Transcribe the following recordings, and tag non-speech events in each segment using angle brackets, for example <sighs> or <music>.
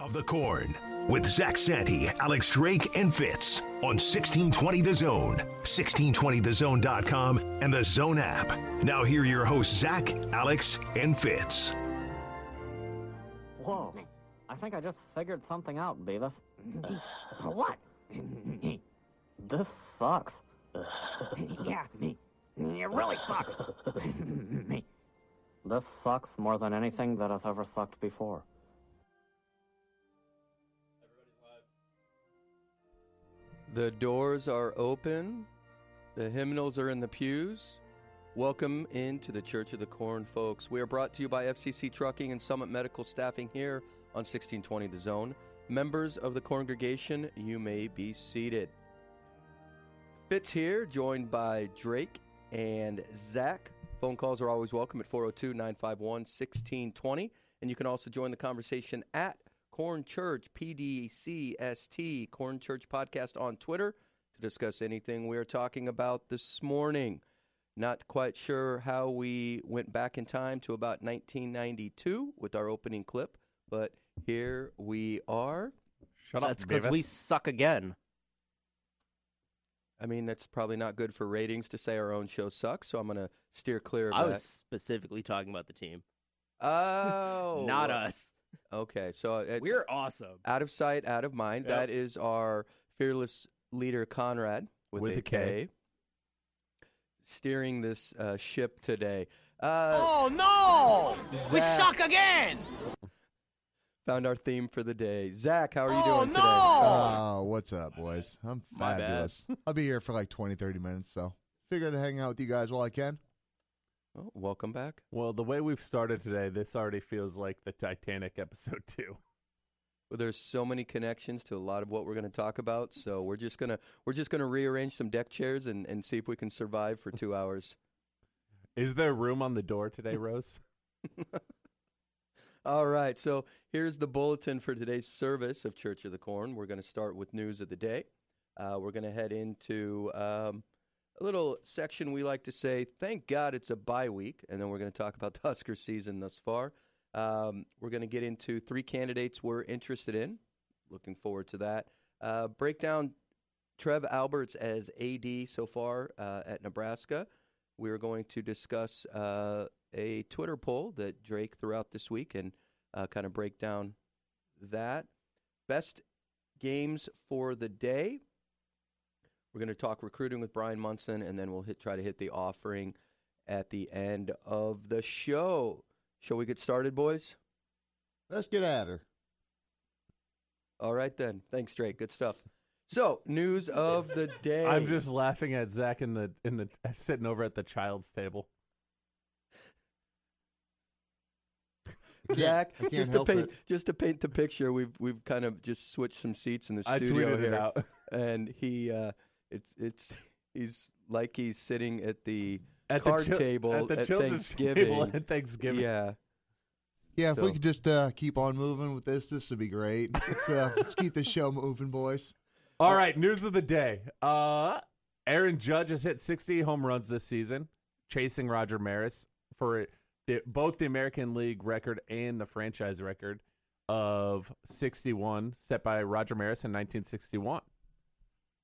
of the Corn with Zach Santy, Alex Drake, and Fitz on 1620 The Zone, 1620thezone.com, and the Zone app. Now, here are your hosts, Zach, Alex, and Fitz. Whoa. I think I just figured something out, Beavis. <sighs> what? this sucks. yeah, me. it really sucks. <laughs> this sucks more than anything that has ever sucked before. The doors are open. The hymnals are in the pews. Welcome into the Church of the Corn, folks. We are brought to you by FCC Trucking and Summit Medical Staffing here on 1620 The Zone. Members of the congregation, you may be seated. Fitz here, joined by Drake and Zach. Phone calls are always welcome at 402 951 1620. And you can also join the conversation at Corn Church, PDCST, Corn Church Podcast on Twitter to discuss anything we are talking about this morning. Not quite sure how we went back in time to about 1992 with our opening clip, but here we are. Shut up, That's because we suck again. I mean, that's probably not good for ratings to say our own show sucks, so I'm going to steer clear of I that. was specifically talking about the team, Oh, <laughs> not us. Okay, so it's We're awesome. out of sight, out of mind. Yep. That is our fearless leader, Conrad, with, With a a K, K. steering this uh, ship today. Uh, Oh no! We suck again. Found our theme for the day. Zach, how are you Oh doing today? no! Oh, what's up, boys? I'm fabulous. I'll be here for like 20, 30 minutes, so figure to hang out with you guys while I can. Oh, welcome back. Well, the way we've started today, this already feels like the Titanic episode <laughs> two. Well, there's so many connections to a lot of what we're going to talk about, so we're just gonna we're just gonna rearrange some deck chairs and, and see if we can survive for two hours. <laughs> Is there room on the door today, Rose? <laughs> All right, so here's the bulletin for today's service of Church of the Corn. We're going to start with news of the day. Uh, we're going to head into um, a little section we like to say, "Thank God it's a bye week," and then we're going to talk about the <laughs> Husker season thus far. Um, we're going to get into three candidates we're interested in. Looking forward to that. Uh, Trev Alberts as AD so far uh, at Nebraska. We're going to discuss uh, a Twitter poll that Drake threw out this week and uh, kind of break down that. Best games for the day. We're going to talk recruiting with Bryan Munson, and then we'll hit, try to hit the offering at the end of the show. Shall we get started, boys? Let's get at her. All right, then. Thanks, Drake. Good stuff. So, news of the <laughs> day. I'm just laughing at Zach in the in the sitting over at the child's table. Zach, I just to paint it. just to paint the picture, we've we've kind of just switched some seats in the I studio tweeted here, it out. and he uh, it's it's he's like he's sitting at the At card the chil- table at the at children's Thanksgiving. <laughs> table at Thanksgiving. yeah. Yeah, if So- we could just uh, keep on moving with this, this would be great. Let's, uh, let's keep the show moving, boys. All right, news of the day. Uh Aaron Judge has hit 60 home runs this season, chasing Roger Maris for the, both the American League record and the franchise record of 61 set by Roger Maris in 1961.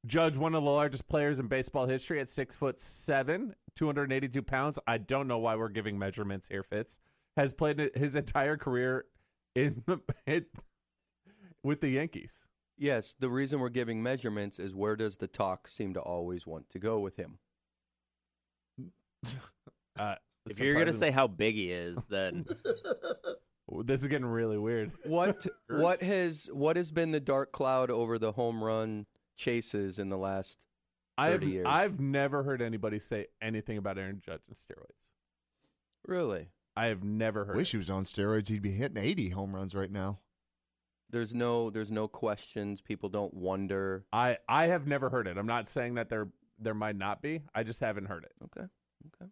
Judge, one of the largest players in baseball history at six foot seven, 282 pounds. I don't know why we're giving measurements here, Fitz. Has played his entire career in the, it, with the Yankees. Yes, the reason we're giving measurements is where does the talk seem to always want to go with him? <laughs> Uh, If you're gonna say how big he is, then <laughs> This is getting really weird. What what has what has been the dark cloud over the home run chases in the last I've 30 years. I've never heard anybody say anything about Aaron Judge and steroids. really? I have never heard. Wish it. he was on steroids. He'd be hitting 80 home runs right now. There's no there's no questions. People don't wonder. I I have never heard it. I'm not saying that there there might not be. I just haven't heard it. Okay. Okay.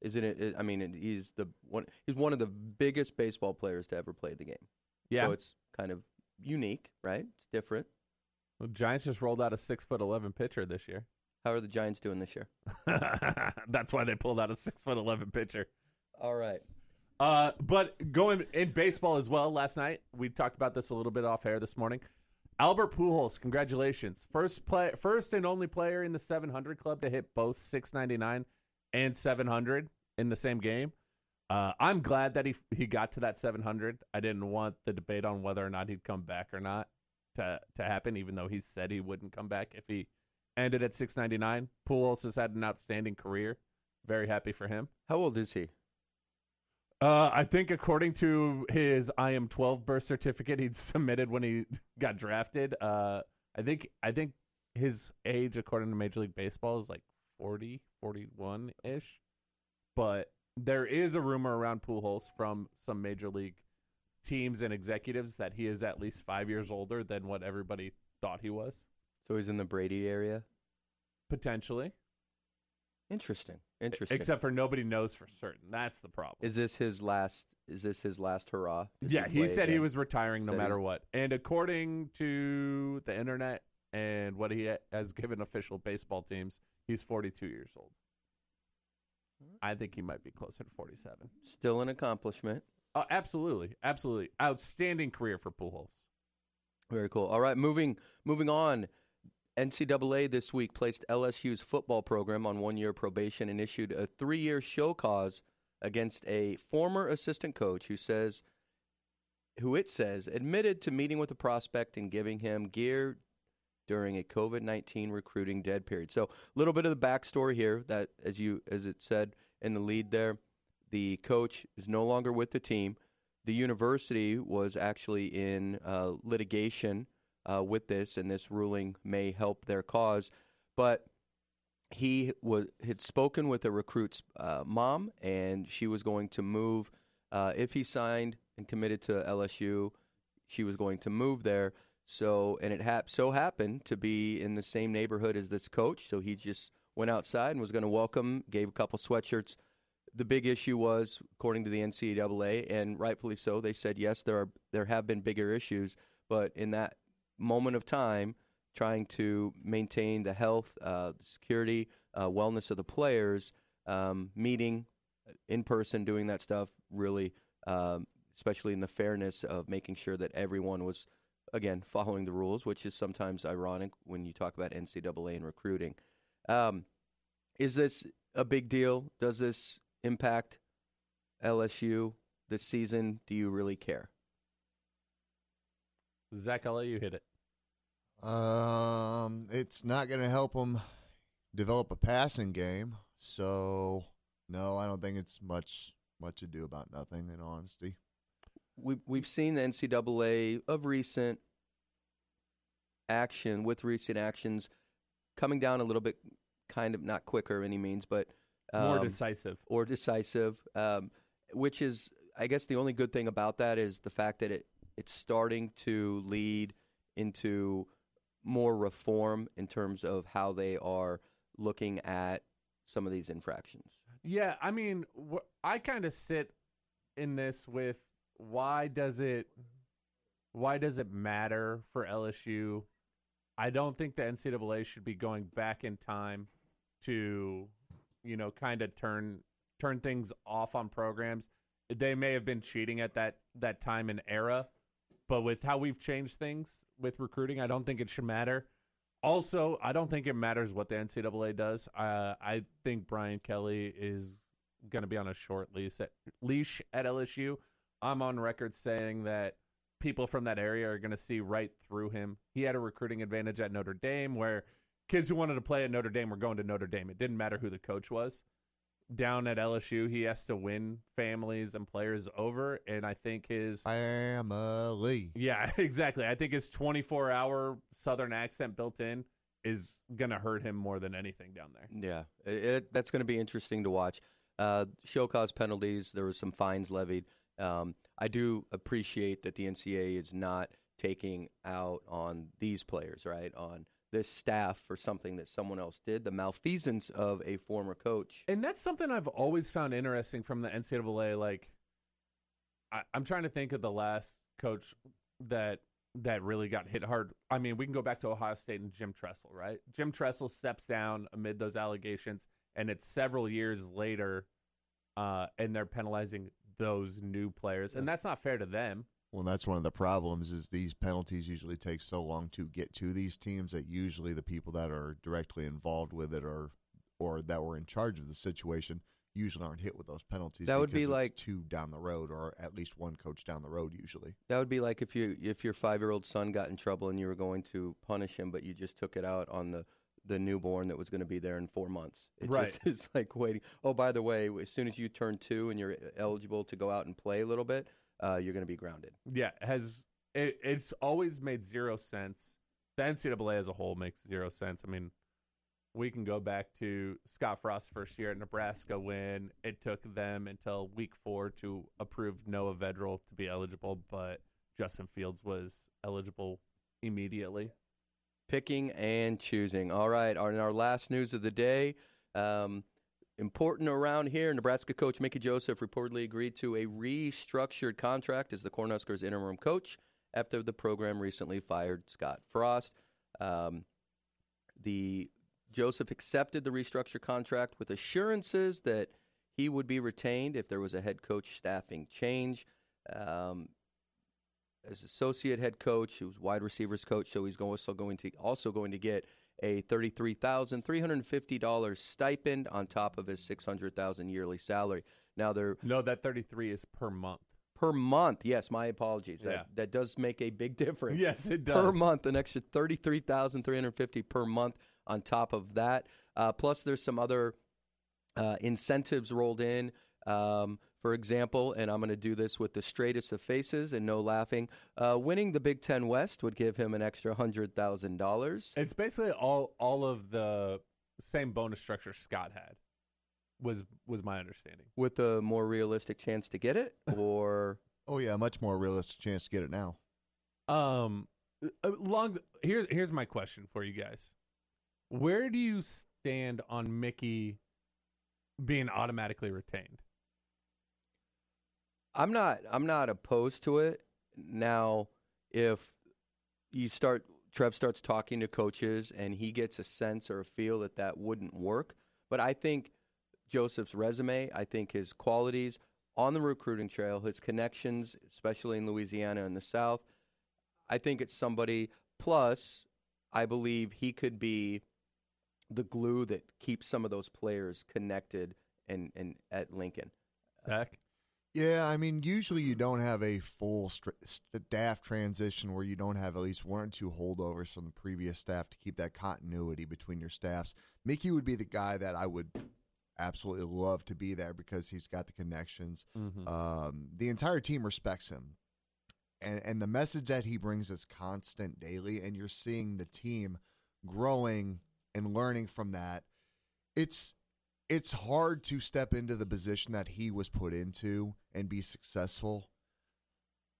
Isn't it? it I mean, it, he's the one. He's one of the biggest baseball players to ever play the game. Yeah. So it's kind of unique, right? It's different. Well, Giants just rolled out a six foot eleven pitcher this year. How are the Giants doing this year? <laughs> That's why they pulled out a six foot eleven pitcher. All right. Uh, but going in baseball as well. Last night we talked about this a little bit off air this morning. Albert Pujols, congratulations! First play, first and only player in the 700 club to hit both 699 and 700 in the same game. Uh, I'm glad that he he got to that 700. I didn't want the debate on whether or not he'd come back or not to to happen, even though he said he wouldn't come back if he ended at 699. Pujols has had an outstanding career. Very happy for him. How old is he? Uh, I think according to his I am 12 birth certificate he'd <laughs> submitted when he got drafted, uh, I think I think his age according to Major League Baseball is like 40, 41 ish. But there is a rumor around Pujols from some major league teams and executives that he is at least five years older than what everybody thought he was. So he's in the Brady area. Potentially. Interesting. Interesting. Except for nobody knows for certain. That's the problem. is this his last? Is this his last hurrah? Does yeah, he play said he was retiring no Said matter he's- what. And according to the internet and what he has given official baseball teams, he's 42 years old. I think he might be closer to 47. still an accomplishment. Uh, absolutely, absolutely, outstanding career for Pujols. Very cool. All right, moving moving on. NCAA this week placed LSU's football program on one year probation and issued a three year show cause against a former assistant coach who says who it says admitted to meeting with a prospect and giving him gear during a COVID nineteen recruiting dead period. So a little bit of the backstory here that as you as it said in the lead there, the coach is no longer with the team. The university was actually in uh, litigation uh, with this, and this ruling may help their cause. But he had spoken with a recruit's uh, mom, and she was going to move uh, if he signed and committed to LSU. She was going to move there. So, and it so happened to be in the same neighborhood as this coach. So he just went outside and was going to welcome, gave a couple sweatshirts. The big issue was, according to the NCAA, and rightfully so, they said yes, there are there have been bigger issues, but in that moment of time, trying to maintain the health, uh, security, uh, wellness of the players, um, meeting in person, doing that stuff, really, um, especially in the fairness of making sure that everyone was, again, following the rules, which is sometimes ironic when you talk about NCAA and recruiting. Um, is this a big deal? Does this impact LSU this season? Do you really care? Zach, I'll let you hit it. Um, it's not going to help them develop a passing game. So, no, I don't think it's much much to do about nothing. In honesty, we we've seen the NCAA of recent action with recent actions coming down a little bit, kind of not quicker any means, but More um, decisive. or decisive. Um, which is, I guess, the only good thing about that is the fact that it it's starting to lead into more reform in terms of how they are looking at some of these infractions. Yeah, I mean, wh- I kind of sit in this with why does it why does it matter for LSU? I don't think the NCAA should be going back in time to, you know, kind of turn turn things off on programs. They may have been cheating at that that time and era, but with how we've changed things with recruiting, I don't think it should matter. Also, I don't think it matters what the NCAA does. Uh, I think Brian Kelly is going to be on a short leash at, leash at LSU. I'm on record saying that people from that area are going to see right through him. He had a recruiting advantage at Notre Dame where kids who wanted to play at Notre Dame were going to Notre Dame. It didn't matter who the coach was. Down at LSU, he has to win families and players over, and I think his family. yeah, <laughs> exactly. I think his 24 hour Southern accent built in is going to hurt him more than anything down there. Yeah, it, it, that's going to be interesting to watch. Uh, show cause penalties. There was some fines levied. Um, I do appreciate that the NCAA is not taking out on these players, right? On this staff for something that someone else did, the malfeasance of a former coach. And that's something I've always found interesting from the NCAA. Like, I, I'm trying to think of the last coach that that really got hit hard. I mean, we can go back to Ohio State and Jim Tressel, right? Jim Tressel steps down amid those allegations, and it's several years later, uh, and they're penalizing those new players, and that's not fair to them. Well, that's one of the problems is these penalties usually take so long to get to these teams that usually the people that are directly involved with it or or that were in charge of the situation usually aren't hit with those penalties. That would be it's like- two down the road or at least one coach down the road usually. That would be like if you if your five year old son got in trouble and you were going to punish him, but you just took it out on the the newborn that was going to be there in four months. It Right. just <laughs> is like waiting. Oh, by the way, as soon as you turn two and you're eligible to go out and play a little bit, uh, you're going to be grounded. Yeah, has it, it's always made zero sense. The NCAA as a whole makes zero sense. I mean, we can go back to Scott Frost's first year at Nebraska when it took them until week four to approve Noah Vedral to be eligible, but Justin Fields was eligible immediately. Picking and choosing. All right. Our, in our last news of the day, um, important around here, Nebraska coach Mickey Joseph reportedly agreed to a restructured contract as the Cornhuskers interim coach after the program recently fired Scott Frost. Um, the Joseph accepted the restructured contract with assurances that he would be retained if there was a head coach staffing change. Um, as associate head coach, he was wide receivers coach, so he's also going to also going to get a thirty-three thousand three hundred and fifty dollars stipend on top of his six hundred thousand yearly salary. Now they're No, that 33 is per month. per month. Yes, my apologies. Yeah. That that does make a big difference. Yes, it does. Per month, an extra thirty-three thousand three hundred fifty per month on top of that. Uh, plus, there's some other uh, incentives rolled in. Um, for example, and I'm going to do this with the straightest of faces and no laughing. Uh, winning the Big Ten West would give him an extra hundred thousand dollars. It's basically all all of the same bonus structure Scott had. Was was my understanding. with a more realistic chance to get it, <laughs> or Oh yeah, much more realistic chance to get it now. Um, uh, long. Here's here's my question for you guys. Where do you stand on Mickey being automatically retained? I'm not I'm not opposed to it. Now, if you start Trev starts talking to coaches and he gets a sense or a feel that that wouldn't work, but I think Joseph's resume, I think his qualities on the recruiting trail, his connections, especially in Louisiana and the South, I think it's somebody plus I believe he could be the glue that keeps some of those players connected and, and at Lincoln. Zach? Yeah, I mean, usually you don't have a full str- staff transition where you don't have at least one or two holdovers from the previous staff to keep that continuity between your staffs. Mickey would be the guy that I would absolutely love to be there because he's got the connections. Mm-hmm. Um, the entire team respects him, and and the message that he brings is constant daily, and you're seeing the team growing and learning from that. It's it's hard to step into the position that he was put into and be successful.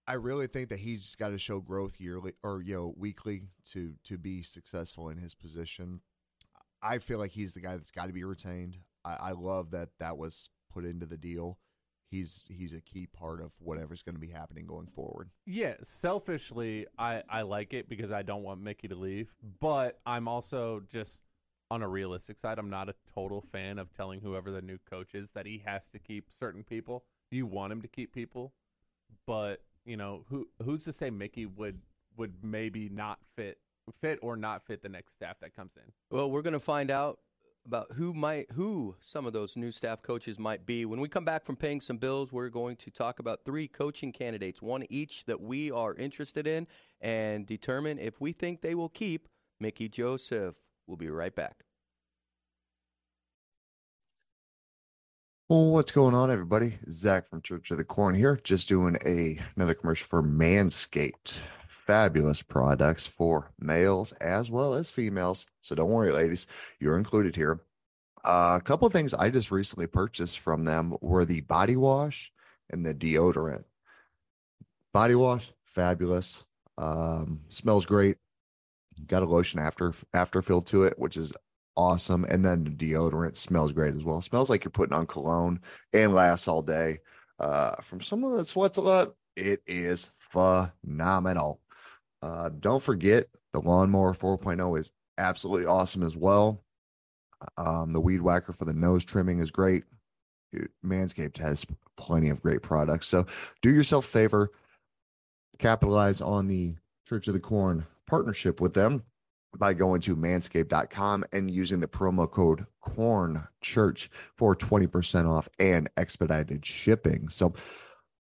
I really think that he's got to show growth yearly or you know weekly to to be successful in his position. I feel like he's the guy that's got to be retained. I, I love that that was put into the deal. He's he's a key part of whatever's going to be happening going forward. Yeah, selfishly, I I like it because I don't want Mickey to leave, but I'm also just on a realistic side. I'm not a total fan of telling whoever the new coach is that he has to keep certain people. You want him to keep people, but you know who who's to say Mickey would would maybe not fit fit or not fit the next staff that comes in. Well, we're going to find out about who might who some of those new staff coaches might be. When we come back from paying some bills, we're going to talk about three coaching candidates, one each that we are interested in and determine if we think they will keep Mickey Joseph. We'll be right back. Well, what's going on, everybody? Zach from Church of the Corn here, just doing a another commercial for Manscaped. Fabulous products for males as well as females. So don't worry, ladies, you're included here. Uh, a couple of things I just recently purchased from them were the body wash and the deodorant. Body wash, fabulous. Um, smells great. Got a lotion after after fill to it, which is awesome. And then the deodorant smells great as well. smells like you're putting on cologne and lasts all day. Uh, from someone that sweats a lot, it is phenomenal. Uh, don't forget the lawnmower 4.0 is absolutely awesome as well. Um, the weed whacker for the nose trimming is great. Manscaped has plenty of great products. So do yourself a favor, capitalize on the Church of the Corn partnership with them by going to manscaped.com and using the promo code corn church for 20% off and expedited shipping. So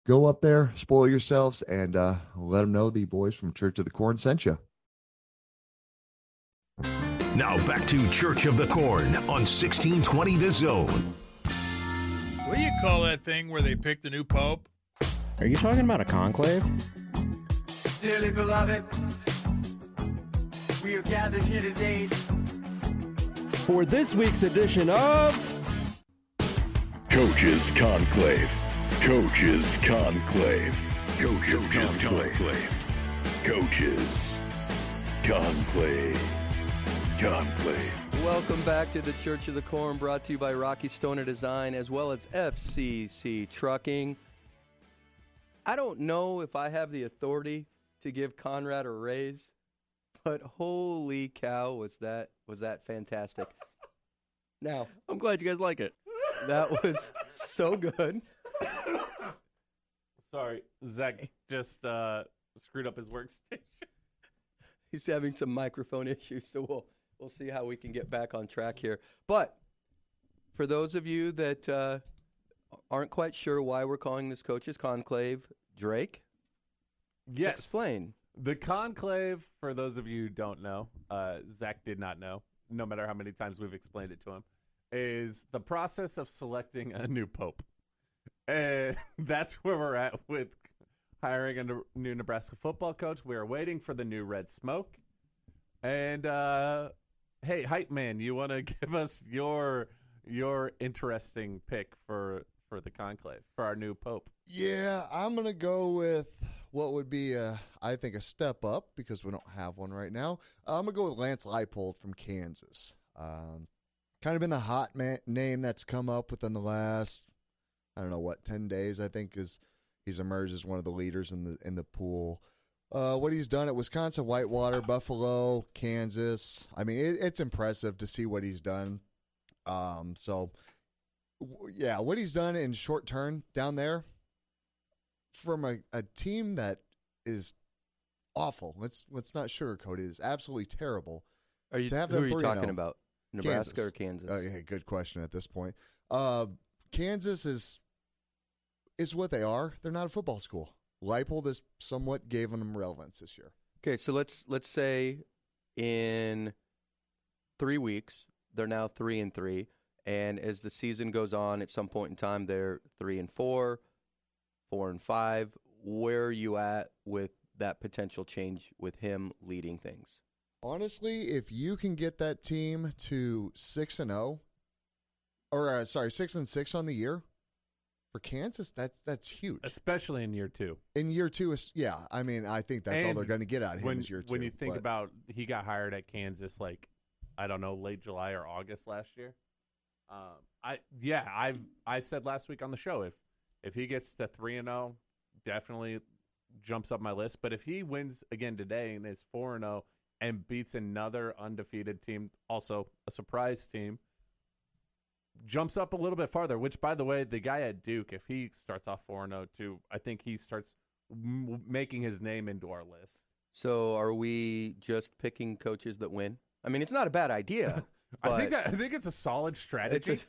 go up there, spoil yourselves, and uh, let them know the boys from Church of the Corn sent you. Now back to Church of the Corn on 1620 The Zone. What do you call that thing where they pick the new pope? Are you talking about a conclave? Dearly beloved, we are gathered here today For this week's edition of Coaches Conclave. Coaches Conclave. Coaches Conclave. Coaches Conclave. Conclave. Welcome back to the Church of the Corn, brought to you by Rocky Stoner Design as well as FCC Trucking. I don't know if I have the authority to give Conrad a raise, but holy cow, was that was that fantastic! Now I'm glad you guys like it. that was so good. Sorry, Zach just uh, screwed up his workstation. He's having some microphone issues, so we'll we'll see how we can get back on track here. But for those of you that uh, aren't quite sure why we're calling this coaches conclave, Drake, Yes. explain. The conclave, for those of you who don't know, uh, Zach did not know, no matter how many times we've explained it to him, is the process of selecting a new pope. And <laughs> that's where we're at with hiring a new- Nebraska football coach. We are waiting for the new red smoke. And uh, hey, hype man, you want to <laughs> give us your your interesting pick for for the conclave for our new pope? Yeah, I'm gonna go with what would be, a, I think, a step up because we don't have one right now. I'm gonna go with Lance Leipold from Kansas. Um, kind of been the hot man, name that's come up within the last, I don't know what, ten days. I think is he's emerged as one of the leaders in the in the pool. Uh, what he's done at Wisconsin, Whitewater, Buffalo, Kansas. I mean, it, it's impressive to see what he's done. Um, so w- yeah, what he's done in short term down there from a, a team that is awful. Let's let's not sugarcoat it. Is absolutely terrible. Are you To have who are you 3-0. talking about? Nebraska Kansas. or Kansas? Okay, good question at this point. Uh, Kansas is is what they are. They're not a football school. Leipold has somewhat given them relevance this year. Okay, so let's let's say in three weeks they're now three and three, and as the season goes on, at some point in time they're three and four, four and five. Where are you at with that potential change with him leading things? Honestly, if you can get that team to six and zero, or uh, sorry, six and six on the year for Kansas, that's that's huge. Especially in year two. In year two, is yeah. I mean, I think that's all they're going to get out of him when, is year two. When you think but- about he got hired at Kansas like I don't know late July or August last year. Um, I yeah I've I said last week on the show if if he gets to three and zero, definitely jumps up my list. But if he wins again today and is four and zero and beats another undefeated team, also a surprise team, jumps up a little bit farther. Which by the way, the guy at Duke, if he starts off four and zero too, I think he starts m- making his name into our list. So are we just picking coaches that win? I mean, it's not a bad idea. <laughs> I think that I think it's a solid strategy. just-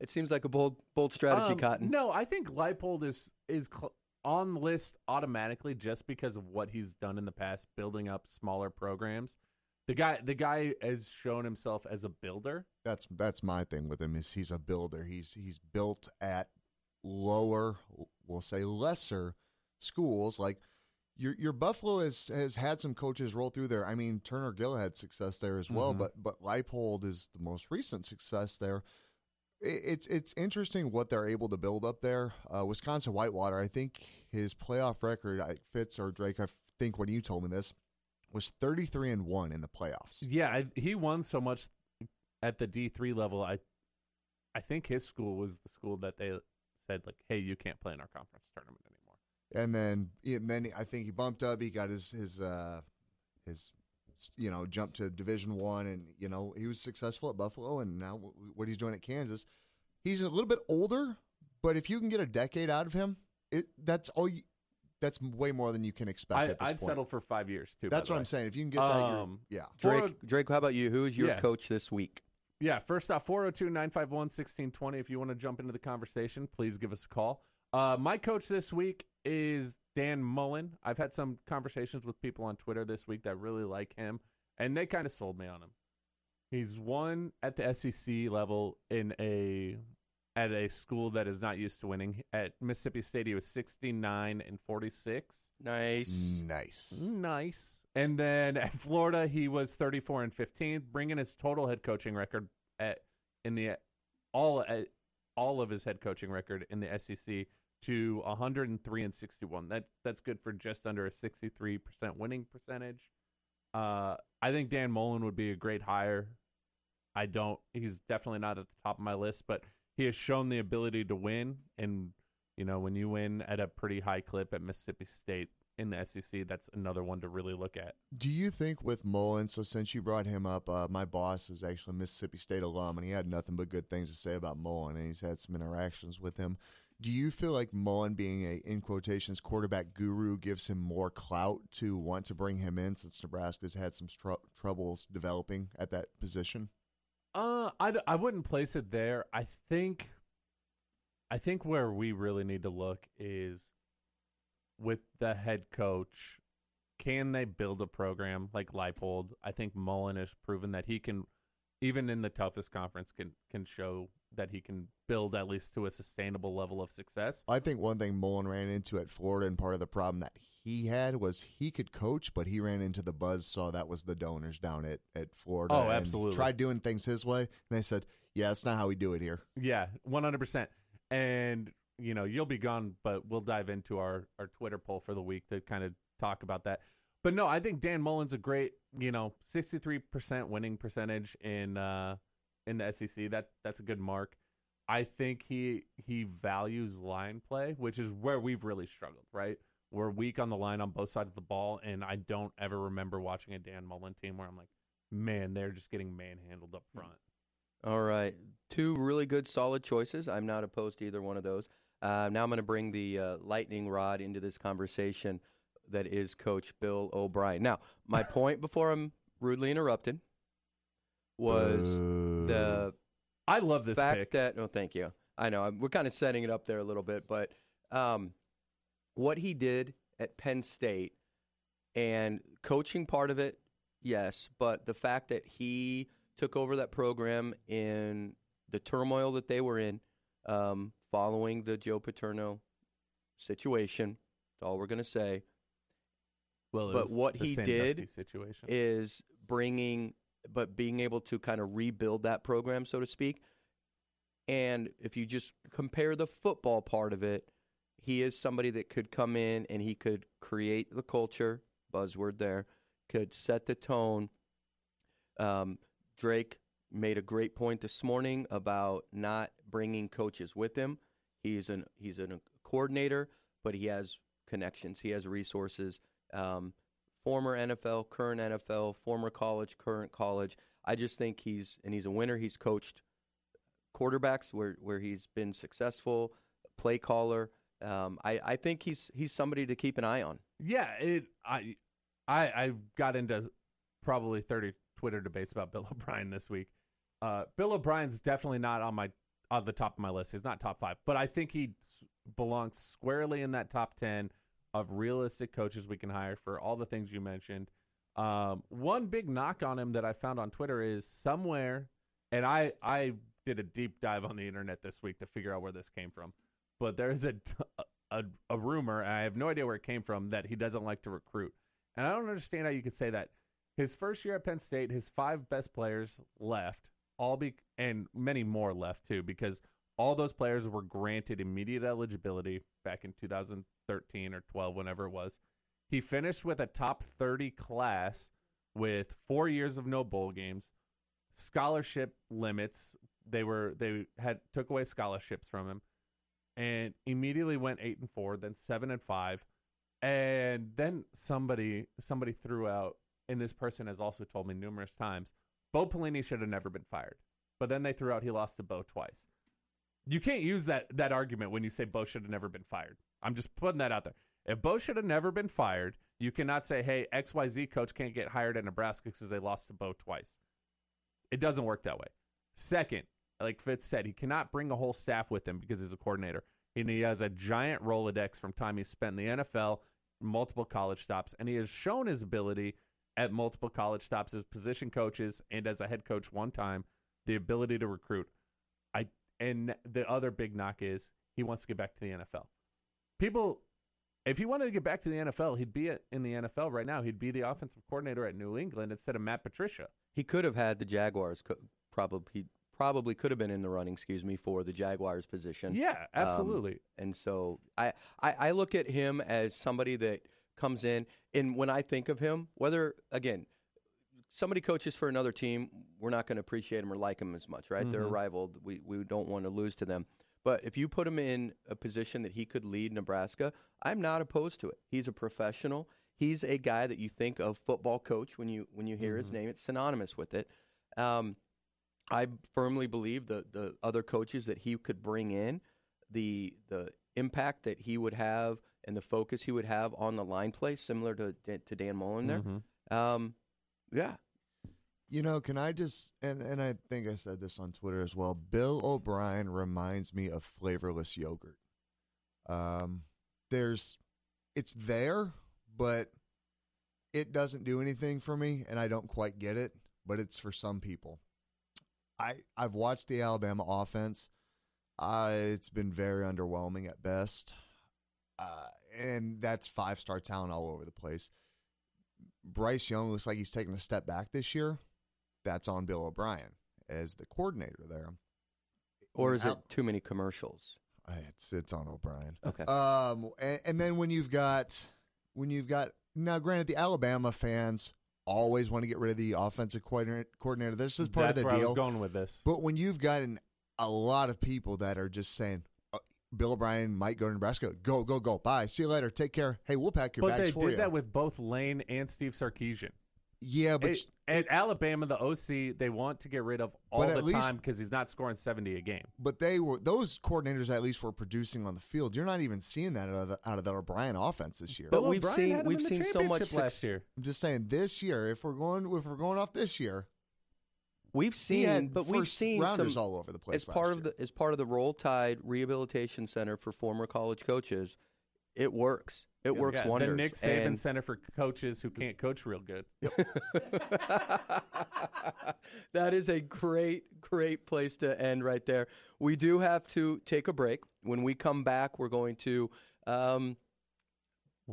it seems like a bold bold strategy, Um, Cotton. No, I think Leipold is is cl- on the list automatically just because of what he's done in the past, building up smaller programs. The guy, the guy has shown himself as a builder. that's that's my thing with him is he's a builder. He's he's built at lower, we'll say lesser schools. Like your your Buffalo has has had some coaches roll through there. I mean Turner Gill had success there as well, Mhm. but but Leipold is the most recent success there. It's it's interesting what they're able to build up there. Uh, Wisconsin Whitewater, I think his playoff record, I, Fitz or Drake, I think when you told me this, was thirty three and one in the playoffs. Yeah, I, he won so much at the D three level. I, I think his school was the school that they said like, "Hey, you can't play in our conference tournament anymore." and then and then I think he bumped up. He got his his uh his you know jump to Division One, and you know he was successful at Buffalo, and now what he's doing at Kansas. he's a little bit older, but if you can get a decade out of him, it that's all. You, that's way more than you can expect I, at this I'd point. settle for five years too. by That's the what way. I'm saying. If you can get that, Um, yeah. Drake, Drake, how about you? Who is your Yeah. coach this week? Yeah, first off, 402 951 1620. If you want to jump into the conversation, please give us a call. Uh, my coach this week is Dan Mullen. I've had some conversations with people on Twitter this week that really like him, and they kind of sold me on him. He's won at the SEC level in a at a school that is not used to winning. At Mississippi State, he was 69 and 46. Nice. Nice. Nice. And then at Florida, he was 34 and 15, bringing his total head coaching record at in the all at, all of his head coaching record in the SEC to 103 and 61. That that's good for just under a 63% winning percentage. Uh, I think Dan Mullen would be a great hire. I don't. He's definitely not at the top of my list, but he has shown the ability to win. And you know, when you win at a pretty high clip at Mississippi State in the SEC, that's another one to really look at. Do you think with Mullen? So since you brought him up, uh, my boss is actually a Mississippi State alum, and he had nothing but good things to say about Mullen, and he's had some interactions with him. Do you feel like Mullen, being a in quotations quarterback guru, gives him more clout to want to bring him in since Nebraska's had some str- troubles developing at that position? Uh, I, I wouldn't place it there. I think, I think where we really need to look is with the head coach. Can they build a program like Leipold? I think Mullen has proven that he can, even in the toughest conference, can can show that he can build at least to a sustainable level of success. I think one thing Mullen ran into at Florida, and part of the problem that he had was he could coach, but he ran into the buzz saw that was the donors down at, at Florida. Oh, and absolutely. Tried doing things his way, and they said, "Yeah, that's not how we do it here." Yeah, one hundred percent. And you know, you'll be gone, but we'll dive into our our Twitter poll for the week to kind of talk about that. But no, I think Dan Mullen's a great, you know, sixty three percent winning percentage in uh in the SEC. That that's a good mark. I think he he values line play, which is where we've really struggled, right? We're weak on the line on both sides of the ball, and I don't ever remember watching a Dan Mullen team where I'm like, man, they're just getting manhandled up front. All right. Two really good, solid choices. I'm not opposed to either one of those. Uh, now I'm going to bring the uh, lightning rod into this conversation that is Coach Bill O'Brien. Now, my point before I'm rudely interrupted was the I love this fact pick. that no, thank you. I know I'm, we're kind of setting it up there a little bit, but um, what he did at Penn State and coaching part of it, yes, but the fact that he took over that program in the turmoil that they were in, um, following the Joe Paterno situation. That's all we're going to say. Well, but what he did situation. is bringing, but being able to kind of rebuild that program, so to speak. And if you just compare the football part of it, he is somebody that could come in and he could create the culture, buzzword there, could set the tone. Um, Drake made a great point this morning about not bringing coaches with him. He's an he's an, a coordinator, but he has connections. He has resources. Um, former NFL, current NFL, former college, current college. I just think he's and he's a winner. He's coached quarterbacks where where he's been successful, play caller. Um, I I think he's he's somebody to keep an eye on. Yeah, it. I, I, I got into probably thirty Twitter debates about Bill <laughs> O'Brien this week. Uh, Bill O'Brien's definitely not on my on the top of my list. He's not top five, but I think he belongs squarely in that top ten of realistic coaches we can hire for all the things you mentioned. Um, one big knock on him that I found on Twitter is somewhere, and I I did a deep dive on the internet this week to figure out where this came from. But there is a a, a rumor, and I have no idea where it came from, that he doesn't like to recruit. And I don't understand how you could say that. His first year at Penn State, his five best players left, all be and many more left too, because all those players were granted immediate eligibility back in 2013 or 12, whenever it was. He finished with a top 30 class with four years of no bowl games, scholarship limits. They were they had took away scholarships from him, and immediately went eight and four, then seven and five, and then somebody somebody threw out, and this person has also told me numerous times, Bo Pelini should have never been fired. But then they threw out he lost to Bo twice. You can't use that that argument when you say Bo should have never been fired. I'm just putting that out there. If Bo should have never been fired, you cannot say, "Hey, XYZ coach can't get hired at Nebraska because they lost to Bo twice." It doesn't work that way. Second, like Fitz said, he cannot bring a whole staff with him because he's a coordinator. And he has a giant Rolodex from time he spent in the NFL, multiple college stops, and he has shown his ability at multiple college stops as position coaches and as a head coach one time, the ability to recruit. And the other big knock is he wants to get back to the NFL. People if he wanted to get back to the NFL, he'd be in the NFL right now. He'd be the offensive coordinator at New England instead of Matt Patricia. He could have had the Jaguars. Probably he probably could have been in the running. Excuse me for the Jaguars position. Yeah, Um, absolutely. and so I, I I look at him as somebody that comes in, and when I think of him, whether again somebody coaches for another team, we're not going to appreciate him or like him as much, right? They're a rival. We we don't want to lose to them. But if you put him in a position that he could lead Nebraska, I'm not opposed to it. He's a professional. He's a guy that you think of football coach when you when you hear his Mhm. name. It's synonymous with it. Um, I firmly believe the the other coaches that he could bring in, the the impact that he would have and the focus he would have on the line play, similar to to Dan Mullen there. Mhm. Um, yeah, You know, can I just and and I think I said this on Twitter as well. Bill O'Brien reminds me of flavorless yogurt. Um, there's, it's there, but it doesn't do anything for me, and I don't quite get it. But it's for some people. I I've watched the Alabama offense. Uh, it's been very underwhelming at best, uh, and that's five star talent all over the place. Bryce Young looks like he's taking a step back this year. That's on Bill O'Brien as the coordinator there. or is it too many commercials? Uh, It's it's on O'Brien. Okay. Um, and, and then when you've got when you've got now, granted, the Alabama fans always want to get rid of the offensive coordinator. coordinator. This is part That's of the where I deal. was going with this. But when you've gotten a lot of people that are just saying. Bill O'Brien might go to Nebraska. Go, go, go. Bye. See you later. Take care. Hey, we'll pack your But bags they did that with both Lane and Steve Sarkisian. yeah, but It- at Alabama, the OC, they want to get rid of all the least- time because he's not scoring 70 a game. but they were those coordinators at least were producing on the field. You're not even seeing that out of the, out of that O'Brien offense this year. But Bill we've O'Brien seen- we've seen so much championship last year. I'm just saying this year, if we're going if we're going off this year, We've He had seen, but we've seen rounders some, all over the place as part last of the as part of the Roll Tide Rehabilitation Center for former college coaches. It works. It works Yeah, wonders. The Nick Saban And- Center for coaches who can't coach real good. <laughs> that is a great, great place to end right there. We do have to take a break. When we come back, we're going to um,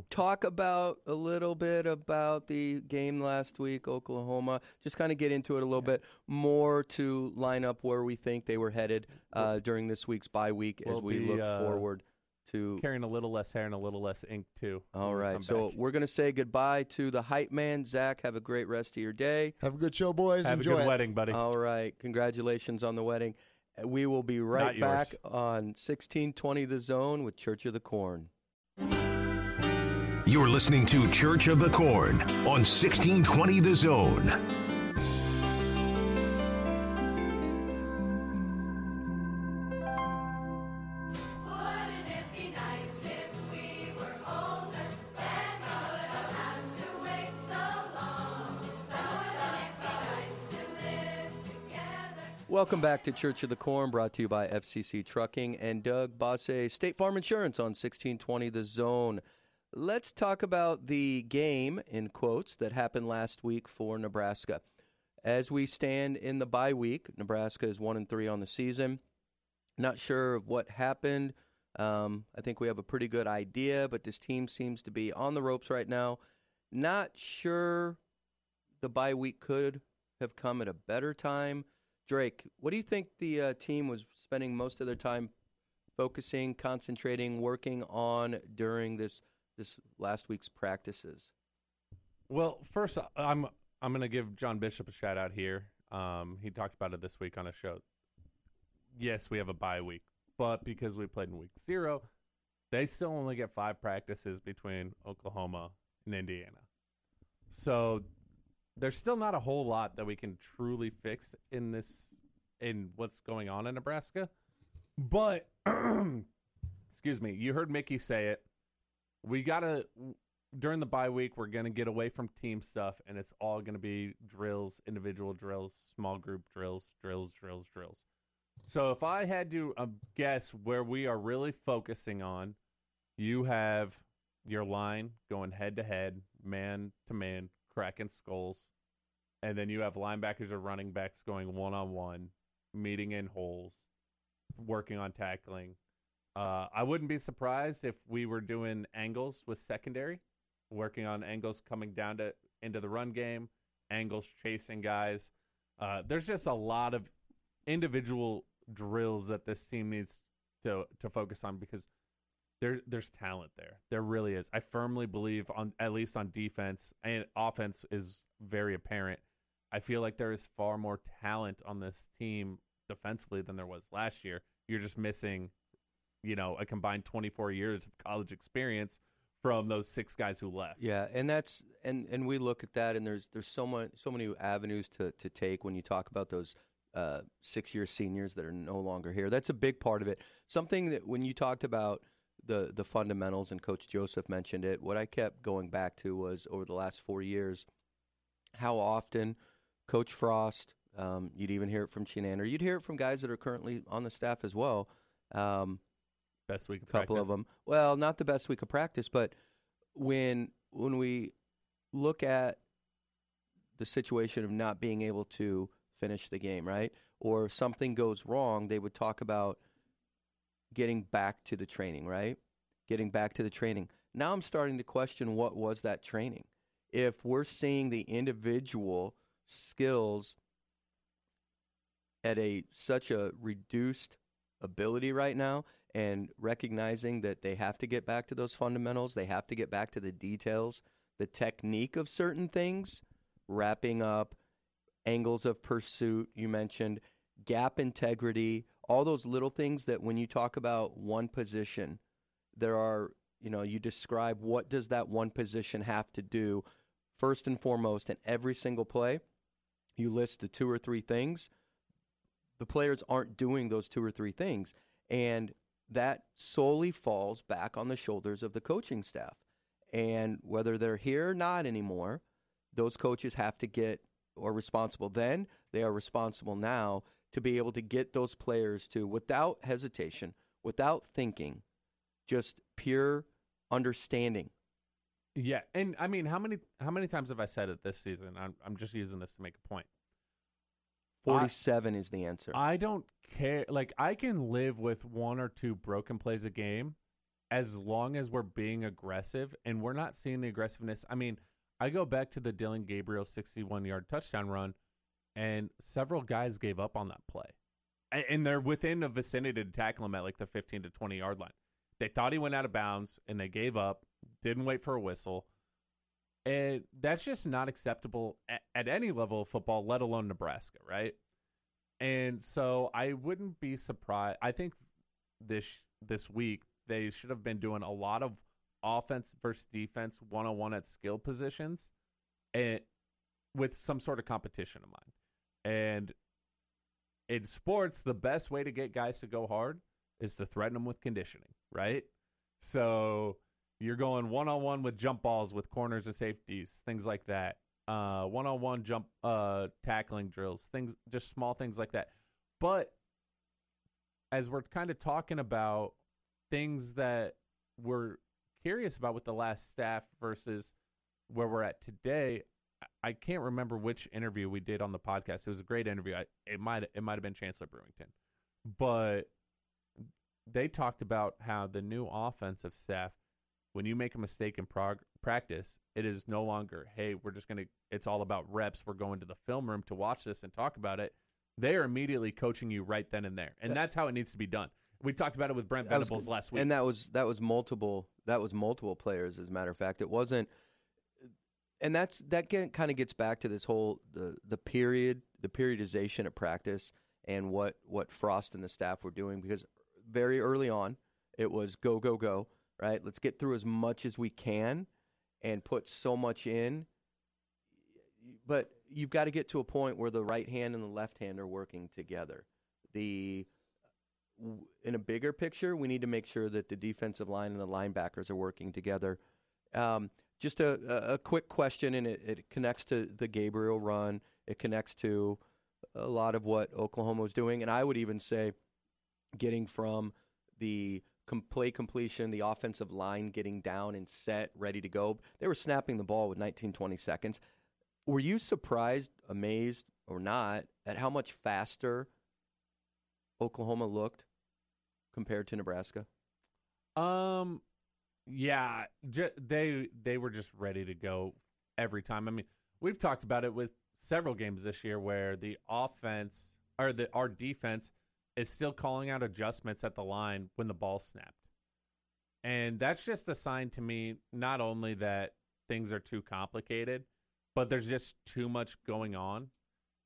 talk about a little bit about the game last week, Oklahoma. Just kind of get into it a little bit more to line up where we think they were headed uh, during this week's bye week as We'll we be, look uh, forward to Carrying a little less hair and a little less ink too. all when we right, come so back. we're going to say goodbye to the hype man, Zach. Have a great rest of your day. have a good show, boys. have Enjoy a good it. wedding, buddy. All right, congratulations on the wedding. We will be right Not back yours. on 1620 The Zone with Church of the Corn. You're listening to Church of the Corn on 1620 The Zone. Welcome back to Church of the Corn, brought to you by FCC Trucking and Doug Bosse, State Farm Insurance on 1620 The Zone. Let's talk about the game, in quotes, that happened last week for Nebraska. As we stand in the bye week, Nebraska is 1 and 3 on the season. Not sure of what happened. Um, I think we have a pretty good idea, but this team seems to be on the ropes right now. Not sure the bye week could have come at a better time. Drake, what do you think the uh, team was spending most of their time focusing, concentrating, working on during this this last week's practices? Well, first, I'm I'm going to give John Bishop a shout out here. Um, he talked about it this week on a show. Yes, we have a bye week, but because we played in week zero, they still only get five practices between Oklahoma and Indiana. So there's still not a whole lot that we can truly fix in this in what's going on in Nebraska. But <clears throat> excuse me, you heard Mickey say it. We gotta during the bye week. We're gonna get away from team stuff, and it's all gonna be drills, individual drills, small group drills, drills, drills, drills. So if I had to uh, guess where we are really focusing on, you have your line going head to head, man to man, cracking skulls, and then you have linebackers or running backs going one on one, meeting in holes, working on tackling. Uh, I wouldn't be surprised if we were doing angles with secondary, working on angles coming down to into the run game, angles chasing guys. Uh, there's just a lot of individual drills that this team needs to to focus on because there there's talent there. There really is. I firmly believe on at least on defense and offense is very apparent. I feel like there is far more talent on this team defensively than there was last year. You're just missing, you know, a combined 24 years of college experience from those six guys who left. Yeah, and that's and and we look at that, and there's there's so much so many avenues to to take when you talk about those uh, six year seniors that are no longer here. That's a big part of it. Something that when you talked about the the fundamentals, and Coach Joseph mentioned it. What I kept going back to was over the last four years, how often Coach Frost, um, you'd even hear it from Chinander, you'd hear it from guys that are currently on the staff as well. Um, Best week of couple of them. Well, not the best week of practice, but when when we look at the situation of not being able to finish the game, right? Or if something goes wrong, they would talk about getting back to the training, right? Getting back to the training. Now I'm starting to question what was that training. If we're seeing the individual skills at a such a reduced ability right now and recognizing that they have to get back to those fundamentals, they have to get back to the details, the technique of certain things, wrapping up angles of pursuit you mentioned, gap integrity, all those little things that when you talk about one position, there are, you know, you describe what does that one position have to do first and foremost in every single play. You list the two or three things the players aren't doing those two or three things. And that solely falls back on the shoulders of the coaching staff. And whether they're here or not anymore, those coaches have to get or responsible then, they are responsible now to be able to get those players to, without hesitation, without thinking, just pure understanding. Yeah, and I mean, how many how many times have I said it this season? I'm I'm just using this to make a point. 47 is the answer. I don't care. Like I can live with one or two broken plays a game, as long as we're being aggressive and we're not seeing the aggressiveness. I mean, I go back to the Dillon Gabriel 61 yard touchdown run, and several guys gave up on that play, and they're within a vicinity to tackle him at like the 15 to 20 yard line. They thought he went out of bounds and they gave up. Didn't wait for a whistle. And that's just not acceptable at, at any level of football, let alone Nebraska, right? And so I wouldn't be surprised. I think this this week they should have been doing a lot of offense versus defense one on one at skill positions, and with some sort of competition in mind. And in sports, the best way to get guys to go hard is to threaten them with conditioning, right? So you're going one on one with jump balls with corners and safeties, things like that. One on one jump uh, tackling drills, things just small things like that. But as we're kind of talking about things that we're curious about with the last staff versus where we're at today, I- can't remember which interview we did on the podcast. It was a great interview. I, it might it might have been Chancellor Brewington, but they talked about how the new offensive staff, when you make a mistake in prog- practice, it is no longer, hey, we're just going to, it's all about reps. We're going to the film room to watch this and talk about it. They are immediately coaching you right then and there. And that's how it needs to be done. We talked about it with Brent That was Venables last week. and that was that was multiple that was multiple players as a matter of fact it wasn't and that's that kind of gets back to this whole the the period the periodization of practice and what what Frost and the staff were doing because very early on it was go go go right let's get through as much as we can and put so much in but you've got to get to a point where the right hand and the left hand are working together the in a bigger picture, we need to make sure that the defensive line and the linebackers are working together. Um, just a, a, quick question, and it, it connects to the Gabriel run. It connects to a lot of what Oklahoma was doing, and I would even say getting from the com- play completion, the offensive line getting down and set, ready to go. They were snapping the ball with 19, 20 seconds. Were you surprised, amazed, or not at how much faster Oklahoma looked compared to Nebraska? Um, yeah, they they were just ready to go every time. I mean, we've talked about it with several games this year where the offense or the our defense is still calling out adjustments at the line when the ball snapped, and that's just a sign to me not only that things are too complicated, but there's just too much going on,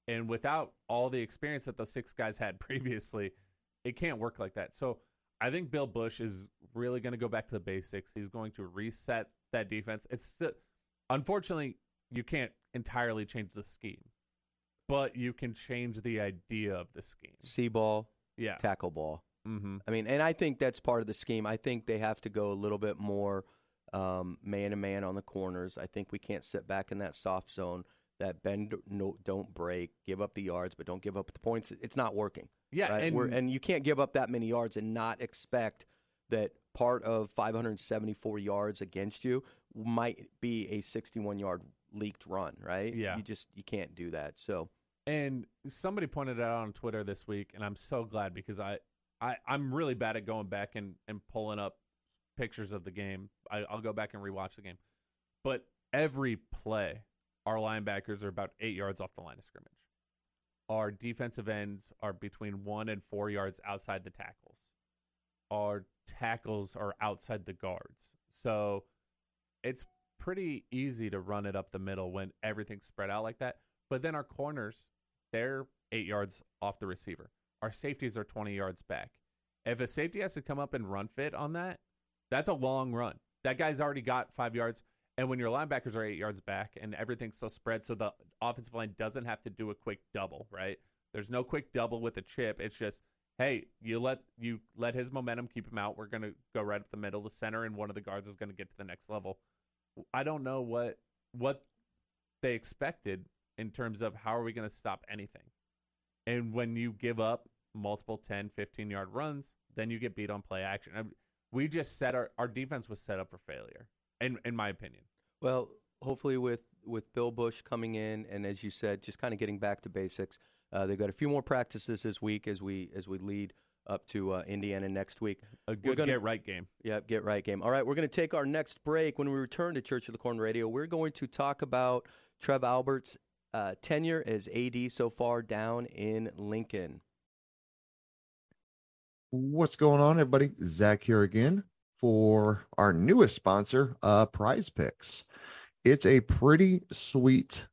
and without all the experience that those six guys had <laughs> previously, it can't work like that. So. I think Bill Busch is really going to go back to the basics. He's going to reset that defense. It's still, unfortunately you can't entirely change the scheme, but you can change the idea of the scheme. See ball, Yeah. tackle ball. Mm-hmm. I mean, and I think that's part of the scheme. I think they have to go a little bit more man to man on the corners. I think we can't sit back in that soft zone, that bend, no, don't break, give up the yards, but don't give up the points. It's not working. Yeah, right? and- We're, and you can't give up that many yards and not expect that part of 574 yards against you might be a 61 yard leaked run, right? Yeah. you just you can't do that. So And somebody pointed out on Twitter this week, and I'm so glad because I, I I'm really bad at going back and, and pulling up pictures of the game. I, I'll go back and rewatch the game, but every play, our linebackers are about eight yards off the line of scrimmage. Our defensive ends are between one and four yards outside the tackles. Our tackles are outside the guards. So it's pretty easy to run it up the middle when everything's spread out like that. But then our corners, they're eight yards off the receiver. Our safeties are 20 yards back. If a safety has to come up and run fit on that, that's a long run. That guy's already got five yards. And when your linebackers are eight yards back and everything's so spread, so the offensive line doesn't have to do a quick double, right? There's no quick double with a chip. It's just, hey, you let you let his momentum keep him out. We're gonna go right up the middle, the center, and one of the guards is gonna get to the next level. I don't know what what they expected in terms of how are we going to stop anything. And when you give up multiple 10, 15 yard runs, then you get beat on play action. I, we just set our our defense was set up for failure, in in my opinion. Well, hopefully with with Bill Busch coming in, and as you said, just kind of getting back to basics. Uh, they've got a few more practices this week as we as we lead up to uh, Indiana next week. A good gonna- get right game. Yep, get right game. All right, we're going to take our next break. When we return to Church of the Corn Radio, we're going to talk about Trev Alberts' uh, tenure as AD so far down in Lincoln. What's going on, everybody? Zach here again for our newest sponsor, uh, PrizePicks. It's a pretty sweet,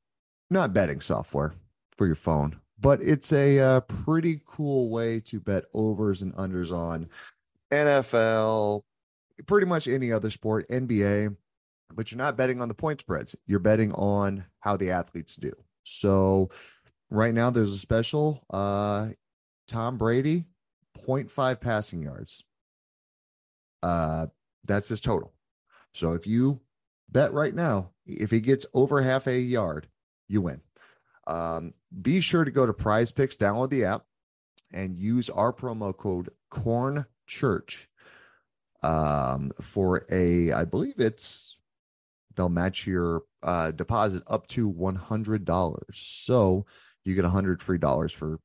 not betting software for your phone, but it's a uh, pretty cool way to bet overs and unders on NFL, pretty much any other sport, NBA, but you're not betting on the point spreads. You're betting on how the athletes do. So right now there's a special uh Tom Brady 0.5 passing yards. Uh that's his total. So if you bet right now, if he gets over half a yard, you win. Um, be sure to go to PrizePicks, download the app, and use our promo code Corn Church um, for a, I believe it's they'll match your uh, deposit up to one hundred dollars. So you get a hundred free dollars for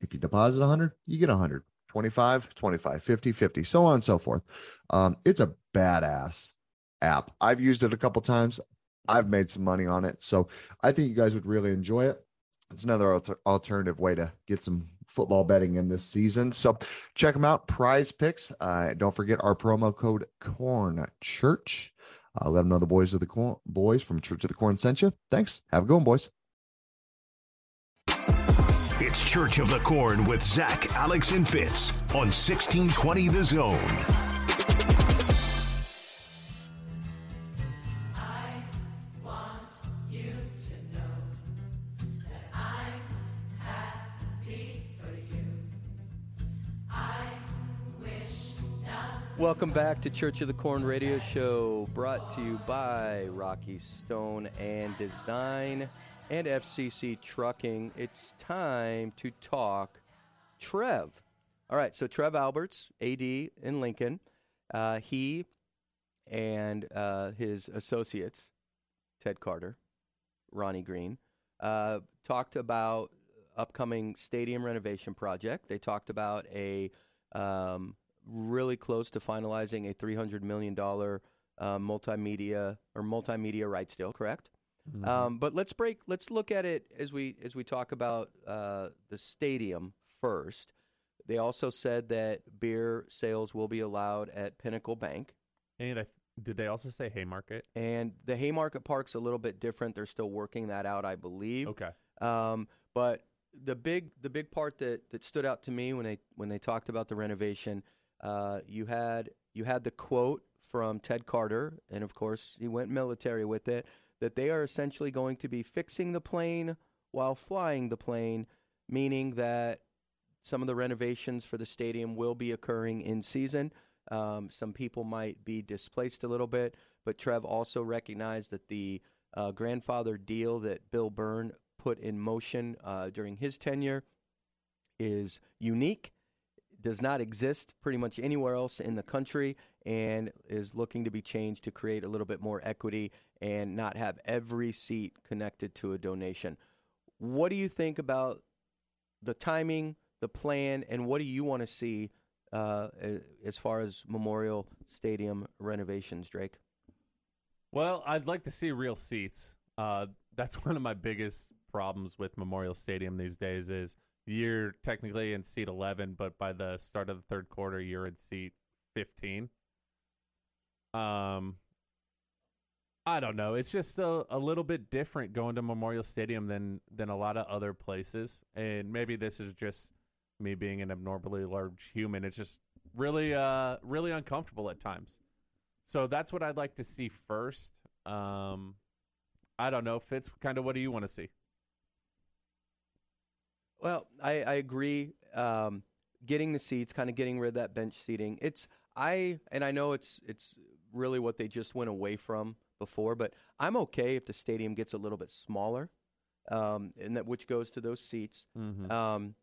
if you deposit a hundred, you get a hundred. 25, 25, 50, 50, so on and so forth. Um, it's a badass app. I've used it a couple times. I've made some money on it. So I think you guys would really enjoy it. It's another alter- alternative way to get some football betting in this season. So check them out. PrizePicks. Uh, don't forget our promo code Corn Church. Uh, let them know the boys of the corn, boys from Church of the Corn sent you. Thanks. Have a good one, boys. It's Church of the Corn with Zach, Alex, and Fitz on 1620 The Zone. Welcome back to Church of the Corn Radio Show, brought to you by Rocky Stone and Design and FCC Trucking. It's time to talk Trev. All right, so Trev Alberts, AD in Lincoln, uh, he and uh, his associates, Ted Carter, Ronnie Green, uh, talked about upcoming stadium renovation project. They talked about a um, really close to finalizing a $300 million uh, multimedia or multimedia rights deal, correct? Um, but let's break. Let's look at it as we as we talk about uh, the stadium first. They also said that beer sales will be allowed at Pinnacle Bank. And I th- did they also say Haymarket? And the Haymarket Park's a little bit different. They're still working that out, I believe. Okay. Um, but the big the big part that, that stood out to me when they when they talked about the renovation, uh, you had you had the quote from Ted Carter, and of course he went military with it, that they are essentially going to be fixing the plane while flying the plane, meaning that some of the renovations for the stadium will be occurring in season. Um, some people might be displaced a little bit, but Trev also recognized that the uh, grandfather deal that Bill Byrne put in motion uh, during his tenure is unique, does not exist pretty much anywhere else in the country, and is looking to be changed to create a little bit more equity and not have every seat connected to a donation. What do you think about the timing, the plan, and what do you want to see uh, as far as Memorial Stadium renovations, Drake? Well, I'd like to see real seats. Uh, that's <laughs> one of my biggest problems with Memorial Stadium these days is you're technically in seat 11, but by the start of the third quarter, you're in seat 15. Um, I don't know. It's just a, a little bit different going to Memorial Stadium than than a lot of other places, and maybe this is just me being an abnormally large human. It's just really uh really uncomfortable at times. So that's what I'd like to see first. Um, I don't know. Fitz, kind of what do you want to see? Well, I, I agree. Um, getting the seats, kind of getting rid of that bench seating. It's I and I know it's it's really what they just went away from before, but I'm okay if the stadium gets a little bit smaller, um, and that which goes to those seats. Mhm. Um,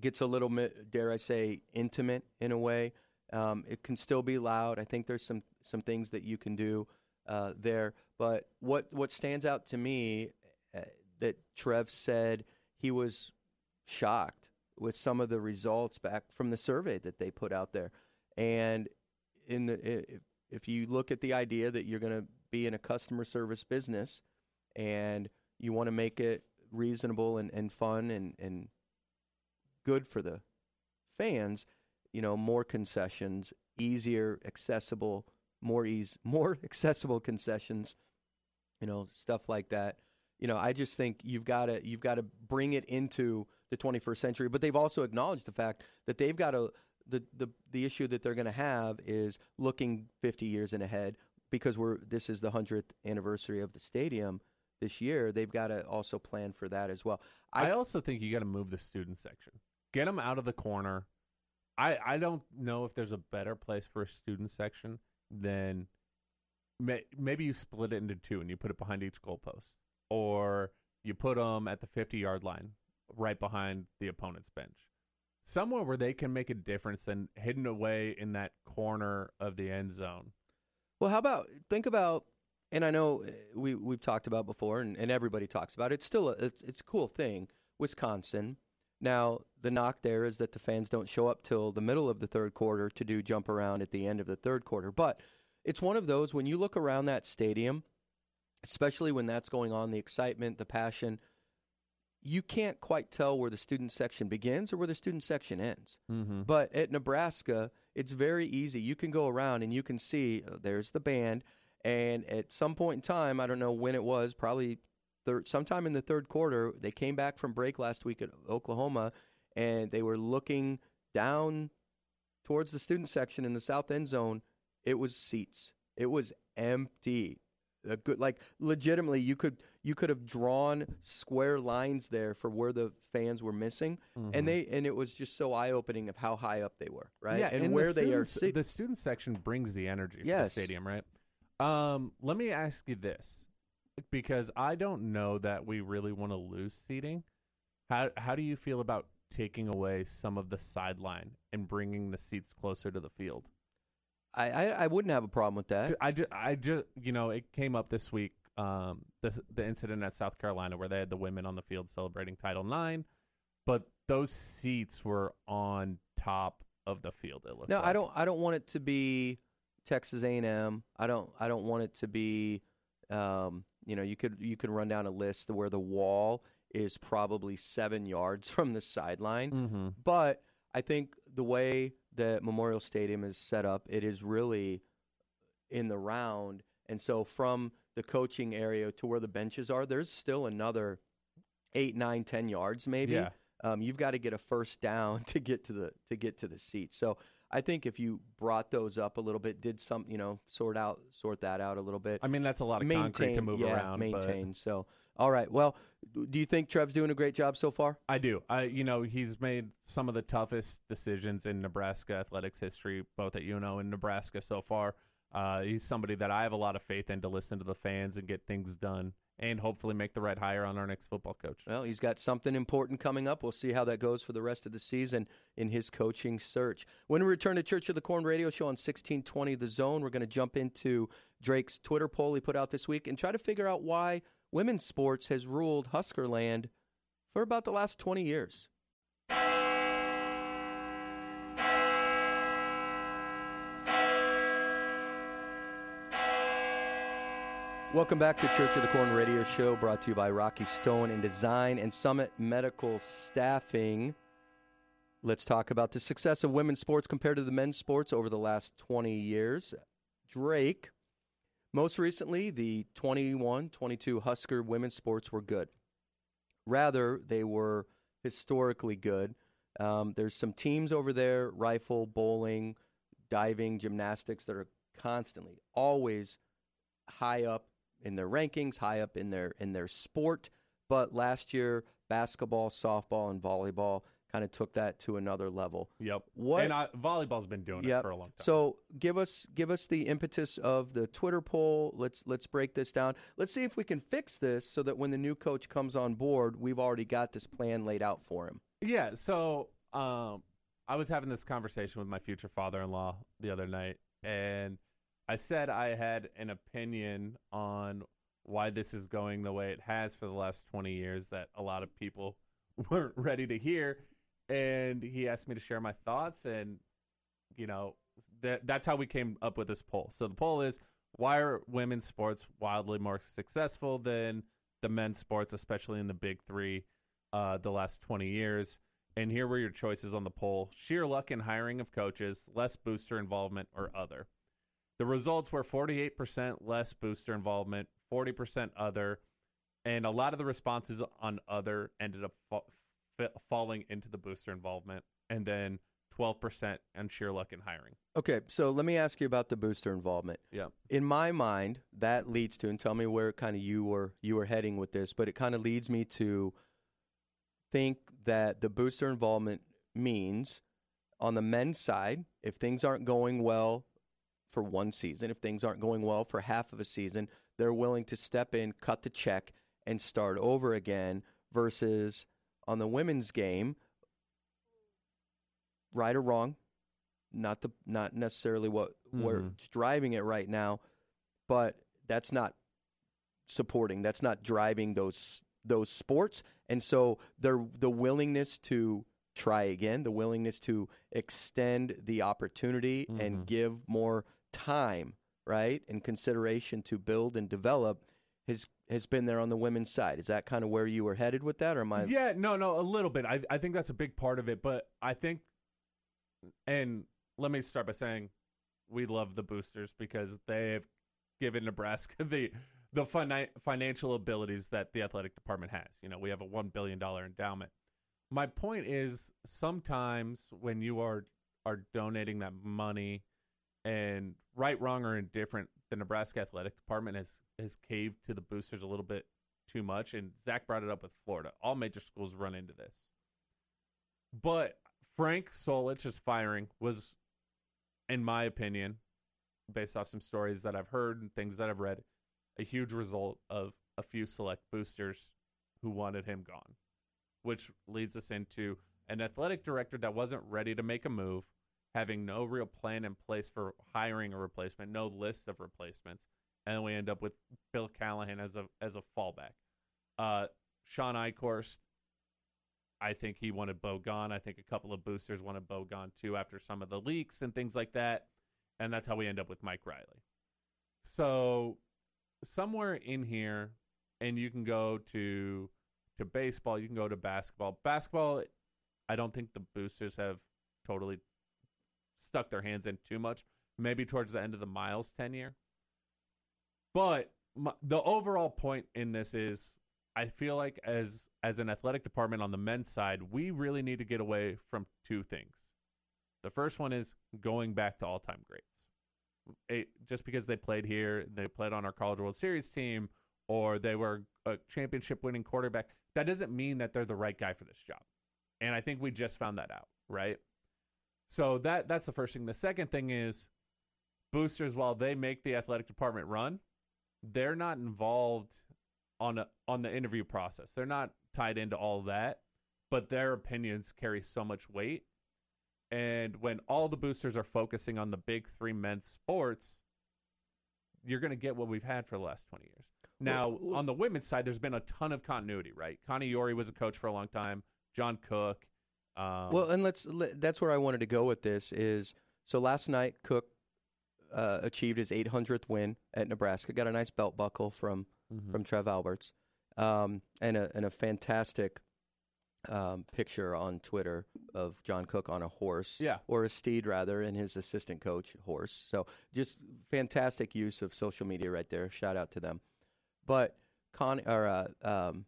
gets a little bit, dare I say, intimate in a way. Um, it can still be loud. I think there's some some things that you can do uh, there. But what what stands out to me uh, that Trev said he was shocked with some of the results back from the survey that they put out there, and in the if, you look at the idea that you're going to be in a customer service business and you want to make it reasonable and, and fun and, and good for the fans, you know, more concessions, easier, accessible, more ease, <laughs> more accessible concessions, you know, stuff like that. You know, I just think you've got to you've got to bring it into the 21st century. But they've also acknowledged the fact that they've got to the the the issue that they're going to have is looking 50 years in ahead because we're this is the 100th anniversary of the stadium this year. They've got to also plan for that as well. I, also think you got to move the student section. Get them out of the corner. I I don't know if there's a better place for a student section than may, maybe you split it into two and you put it behind each goalpost, or you put them at the 50 yard line, right behind the opponent's bench, somewhere where they can make a difference than hidden away in that corner of the end zone. Well, how about think about, and I know uh, we we've talked about before, and, and everybody talks about it. It's still a it's, it's a cool thing. Wisconsin. Now the knock there is that the fans don't show up till the middle of the third quarter to do jump around at the end of the third quarter. But it's one of those when you look around that stadium, especially when that's going on, the excitement, the passion. You can't quite tell where the student section begins or where the student section ends. Mm-hmm. But at Nebraska, it's very easy. You can go around and you can see uh, there's the band, and at some point in time, I don't know when it was, probably third, sometime in the third quarter, they came back from break last week at Oklahoma, and they were looking down towards the student section in the south end zone. It was seats. It was empty. A good like legitimately you could you could have drawn square lines there for where the fans were missing Mhm. and they and it was just so eye opening of how high up they were right Yeah, and, the where they are sit- the student section brings the energy Yes. the stadium, right? Um, let me ask you this, because I don't know that we really want to lose seating. How how do you feel about taking away some of the sideline and bringing the seats closer to the field? I, I I wouldn't have a problem with that I just, I just, you know, it came up this week. Um, the the incident at South Carolina where they had the women on the field celebrating Title IX, but those seats were on top of the field. It looked No, like. I don't. I don't want it to be Texas A&M. I don't. I don't want it to be. Um, you know, you could you could run down a list where the wall is probably seven yards <laughs> from the sideline. Mhm. But I think the way that Memorial Stadium is set up, it is really in the round, and so from the coaching area to where the benches are, there's still another eight, nine, ten yards maybe. Yeah. Um, you've got to get a first down <laughs> to get to the to get to the seat. So I think if you brought those up a little bit, did some you know sort out sort that out a little bit. I mean, that's a lot of concrete to move yeah, around, but- Maintain. So all right. Well, do you think Trev's doing a great job so far? I do. I you know he's made some of the toughest decisions in Nebraska athletics history, both at UNO and Nebraska so far. Uh, he's somebody that I have a lot of faith in to listen to the fans and get things done, and hopefully make the right hire on our next football coach. Well, he's got something important coming up. We'll see how that goes for the rest of the season in his coaching search. When we return to Church of the Corn radio show on 1620 The Zone, we're going to jump into Drake's Twitter poll he put out this week and try to figure out why women's sports has ruled Huskerland for about the last 20 years. Welcome back to Church of the Corn radio show brought to you by Rocky Stone and Design and Summit Medical Staffing. Let's talk about the success of women's sports compared to the men's sports over the last 20 years. Drake, most recently, the 21 22 Husker women's sports were good. Rather, they were historically good. Um, there's some teams over there rifle, bowling, diving, gymnastics that are constantly, always high up in their rankings, high up in their in their sport. But last year, basketball, softball, and volleyball kind of took that to another level. Yep. What? And I, volleyball's been doing Yep. it for a long time. So give us give us the impetus of the Twitter poll. Let's let's break this down. Let's see if we can fix this so that when the new coach comes on board, we've already got this plan laid out for him. Yeah, so um, I was having this conversation with my future father-in-law the other night, and I said I had an opinion on why this is going the way it has for the last 20 years that a lot of people <laughs> weren't ready to hear, and he asked me to share my thoughts, and you know that that's how we came up with this poll. So the poll is why are women's sports wildly more successful than the men's sports, especially in the big three, uh, the last 20 years? And here were your choices on the poll sheer luck in hiring of coaches, less booster involvement, or other. The results were 48% less booster involvement, 40% other, and a lot of the responses on other ended up fa- fa- falling into the booster involvement, and then 12% on sheer luck in hiring. Okay, so let me ask you about the booster involvement. Yeah. In my mind, that leads to, and tell me where kind of you were you were heading with this, but it kind of leads me to think that the booster involvement means on the men's side, if things aren't going well for one season, if things aren't going well for half of a season, they're willing to step in, cut the check, and start over again. Versus on the women's game, right or wrong, not the not necessarily what Mhm. what's driving it right now, but that's not supporting. That's not driving those those sports, and so they're the willingness to try again, the willingness to extend the opportunity Mhm. and give more time, right, and consideration to build and develop has has been there on the women's side. Is that kind of where you were headed with that, or am I? Yeah, no, no, a little bit. I I think that's a big part of it, but I think, and let me start by saying, we love the boosters because they have given Nebraska <laughs> the the fina- financial abilities that the athletic department has. You know, we have a one billion dollar endowment. My point is, sometimes when you are are donating that money, and right, wrong, or indifferent, the Nebraska athletic department has has caved to the boosters a little bit too much. And Zach brought it up with Florida. All major schools run into this. But Frank Solich's firing was, in my opinion, based off some stories that I've heard and things that I've read, a huge result of a few select boosters who wanted him gone, which leads us into an athletic director that wasn't ready to make a move, having no real plan in place for hiring a replacement, no list of replacements, and we end up with Bill Callahan as a as a fallback. Uh, Shawn Eichorst, I think he wanted Bo gone. I think a couple of boosters wanted Bo gone too after some of the leaks and things like that, and that's how we end up with Mike Riley. So somewhere in here, and you can go to to baseball, you can go to basketball. Basketball, I don't think the boosters have totally stuck their hands in too much. Maybe towards the end of the Miles tenure, but my, the overall point in this is, I feel like as as an athletic department on the men's side, we really need to get away from two things. The first one is going back to all time greats. It, just because they played here, they played on our College World Series team, or they were a championship winning quarterback, that doesn't mean that they're the right guy for this job. And I think we just found that out, right? So that that's the first thing. The second thing is boosters, while they make the athletic department run, they're not involved on a, on the interview process. They're not tied into all that, but their opinions carry so much weight. And when all the boosters are focusing on the big three men's sports, you're going to get what we've had for the last 20 years. Now, on the women's side, there's been a ton of continuity, right? Connie Yori was a coach for a long time. John Cook. Um, well, and let's let, that's where I wanted to go with this is so last night Cook uh, achieved his 800th win at Nebraska. Got a nice belt buckle from Mhm. from Trev Alberts, um, and a and a fantastic um, picture on Twitter of John Cook on a horse, Yeah. or a steed rather, and his assistant coach horse. So just fantastic use of social media right there. Shout out to them. But Con or uh, um,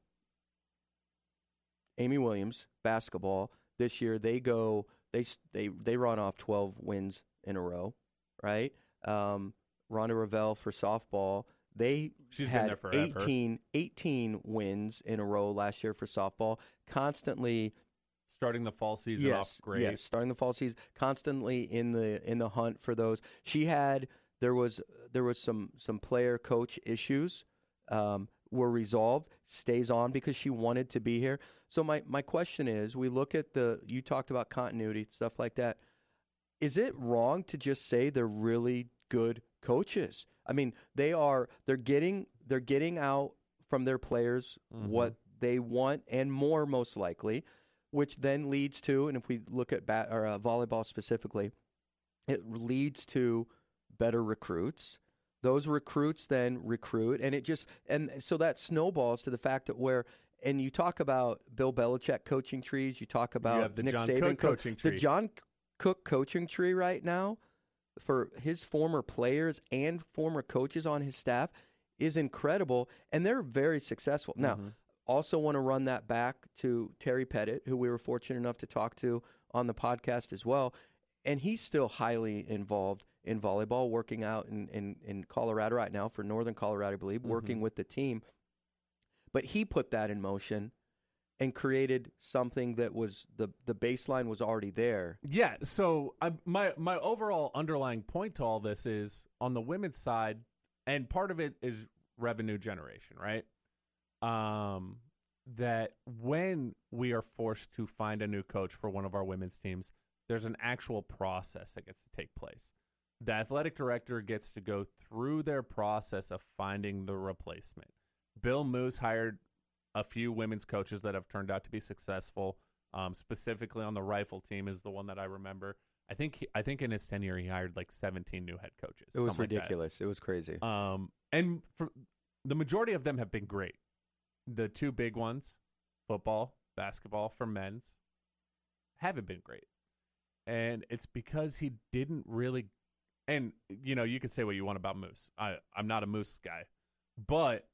Amy Williams basketball this year they go they they they run off 12 wins in a row, right? Um, Rhonda Revelle for softball they She's been had there forever. 18, 18 wins in a row last year for softball. Constantly starting the fall season yes, off great. Yes, starting the fall season, constantly in the in the hunt for those. She had there was there was some some player coach issues um, were resolved. Stays on because she wanted to be here. So my my question is, we look at the you talked about continuity stuff like that. Is it wrong to just say they're really good coaches? I mean, they are. They're getting they're getting out from their players what they want and more, most likely, which then leads to, and if we look at bat, or uh, volleyball specifically, it leads to better recruits. Those recruits then recruit, and it just and so that snowballs to the fact that where and you talk about Bill Belichick coaching trees, you talk about the Nick John Saban Cook co- coaching the tree. John Cook coaching tree right now for his former players and former coaches on his staff is incredible, and they're very successful. Now, Mm-hmm. also want to run that back to Terry Pettit, who we were fortunate enough to talk to on the podcast as well, and he's still highly involved in volleyball, working out in, in, in Colorado right now for Northern Colorado, I believe, working with the team. But he put that in motion and created something that was the the baseline was already there. Yeah. So I, my my overall underlying point to all this is on the women's side, and part of it is revenue generation, right? Um, that when we are forced to find a new coach for one of our women's teams, there's an actual process that gets to take place. The athletic director gets to go through their process of finding the replacement. Bill Moos hired a few women's coaches that have turned out to be successful. Um, specifically on the rifle team is the one that I remember. I think he, I think in his tenure he hired like 17 new head coaches. It was something like ridiculous. It was crazy. Um, and for, the majority of them have been great. The two big ones, football, basketball for men's, haven't been great. And it's because he didn't really and you know, you can say what you want about Moos. I I'm not a Moos guy. But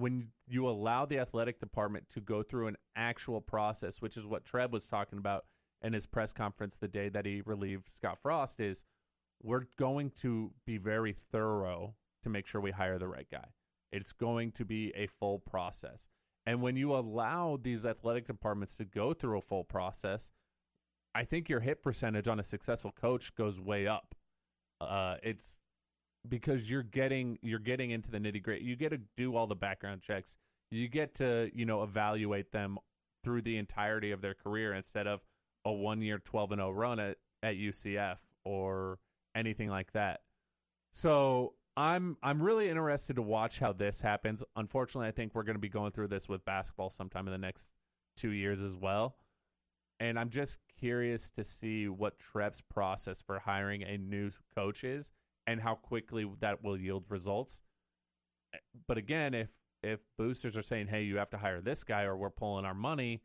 when you allow the athletic department to go through an actual process, which is what Trev was talking about in his press conference the day that he relieved Scott Frost is we're going to be very thorough to make sure we hire the right guy. It's going to be a full process. And when you allow these athletic departments to go through a full process, I think your hit percentage on a successful coach goes way up. Uh, it's because you're getting you're getting into the nitty gritty. You get to do all the background checks. You get to you know evaluate them through the entirety of their career instead of a one year twelve and zero run at at UCF or anything like that. So I'm I'm really interested to watch how this happens. Unfortunately, I think we're going to be going through this with basketball sometime in the next two years as well. And I'm just curious to see what Trev's process for hiring a new coach is and how quickly that will yield results. But again, if if boosters are saying, "Hey, you have to hire this guy," or we're pulling our money,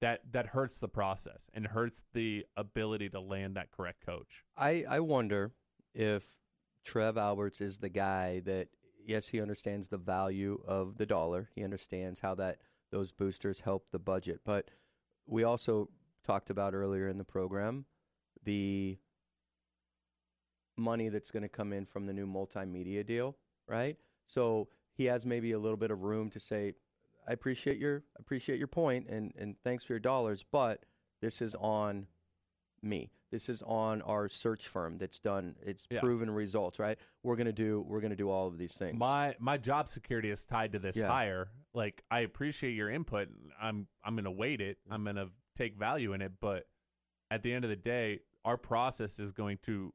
that that hurts the process and hurts the ability to land that correct coach. I, I wonder if Trev Alberts is the guy that yes, he understands the value of the dollar. He understands how that those boosters help the budget. But we also talked about earlier in the program the money that's going to come in from the new multimedia deal, right? So he has maybe a little bit of room to say, I appreciate your appreciate your point and, and thanks for your dollars, but this is on me. This is on our search firm that's done it's Yeah. proven results, right? We're gonna do we're gonna do all of these things. My my job security is tied to this Yeah. hire. Like I appreciate your input. I'm I'm going to weight it. Mm-hmm. I'm going to take value in it, but at the end of the day, our process is going to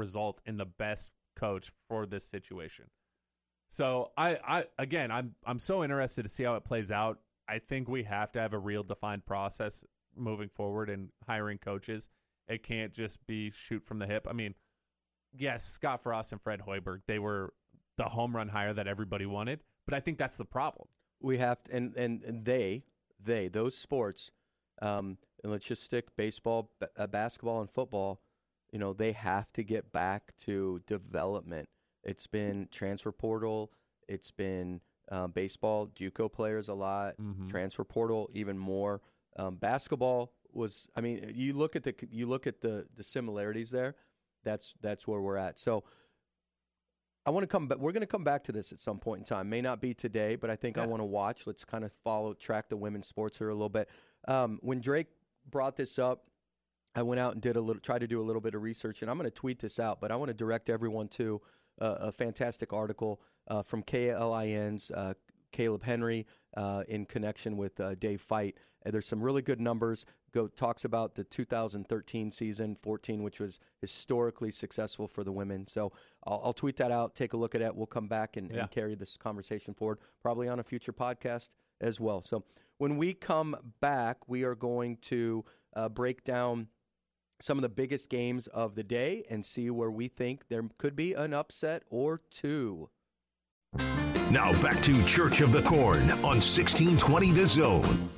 result in the best coach for this situation. So I, I again I'm I'm so interested to see how it plays out. I think we have to have a real defined process moving forward in hiring coaches. It can't just be shoot from the hip. I mean, yes, Scott Frost and Fred Hoiberg, they were the home run hire that everybody wanted, but I think that's the problem. we have to, and, and and they they those sports um and let's just stick baseball b- uh, basketball and football you know they have to get back to development it's been transfer portal it's been um, baseball JUCO players a lot Mhm. transfer portal even more um, basketball was i mean you look at the you look at the the similarities there that's that's where we're at so I want to come back. We're going to come back to this at some point in time. May not be today, but I think I want to watch. Let's kind of follow, track the women's sports here a little bit. Um, when Drake brought this up, I went out and did a little, tried to do a little bit of research, and I'm going to tweet this out. But I want to direct everyone to uh, a fantastic article uh, from KLIN's uh, Caleb Henry uh, in connection with uh, Dave Feit. And there's some really good numbers. Go talks about the 2013 season, 14, which was historically successful for the women. So I'll, I'll tweet that out. Take a look at it. We'll come back and, Yeah. and carry this conversation forward, probably on a future podcast as well. So when we come back, we are going to uh, break down some of the biggest games of the day and see where we think there could be an upset or two. Now back to Church of the Corn on 1620 The Zone.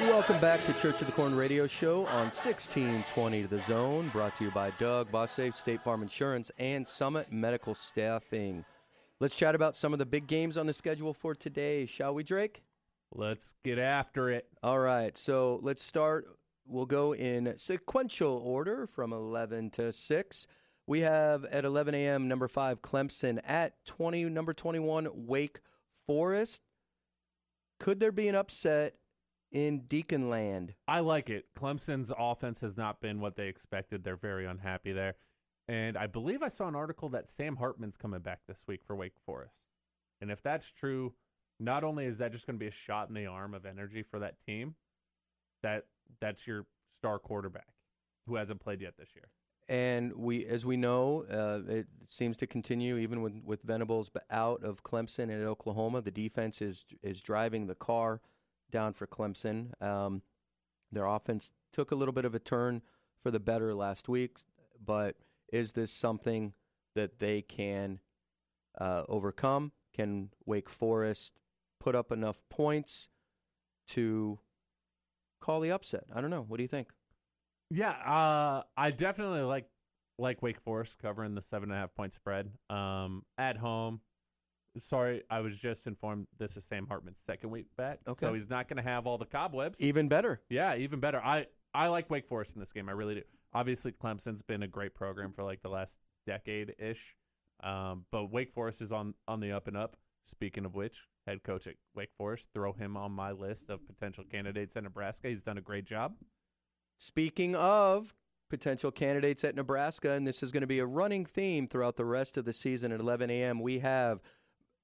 Welcome back to Church of the Corn Radio Show on 1620 The Zone, brought to you by Doug, Boss State Farm Insurance, and Summit Medical Staffing. Let's chat about some of the big games on the schedule for today, shall we, Drake? Let's get after it. All right, so let's start. We'll go in sequential order from 11 to 6. We have at 11 a.m. number 5 Clemson at 20 number 21 Wake Forest. Could there be an upset in Deaconland? I like it. Clemson's offense has not been what they expected. They're very unhappy there. And I believe I saw an article that Sam Hartman's coming back this week for Wake Forest. And if that's true, not only is that just going to be a shot in the arm of energy for that team, that that's your star quarterback who hasn't played yet this year. And we, as we know, uh, it seems to continue even with with Venables out of Clemson and Oklahoma. The defense is is driving the car down for Clemson. Um, their offense took a little bit of a turn for the better last week, but is this something that they can uh, overcome? Can Wake Forest put up enough points to call the upset? I don't know. What do you think? Yeah, uh, I definitely like like Wake Forest covering the seven and a half point spread um, at home. sorry, I was just informed this is Sam Hartman's second week back. Okay. So he's not going to have all the cobwebs. Even better. Yeah, even better. I I like Wake Forest in this game. I really do. Obviously, Clemson's been a great program for like the last decade ish, um, but Wake Forest is on on the up and up. Speaking of which, head coach at Wake Forest, throw him on my list of potential candidates at Nebraska. He's done a great job. Speaking of potential candidates at Nebraska, and this is going to be a running theme throughout the rest of the season at 11 a.m. We have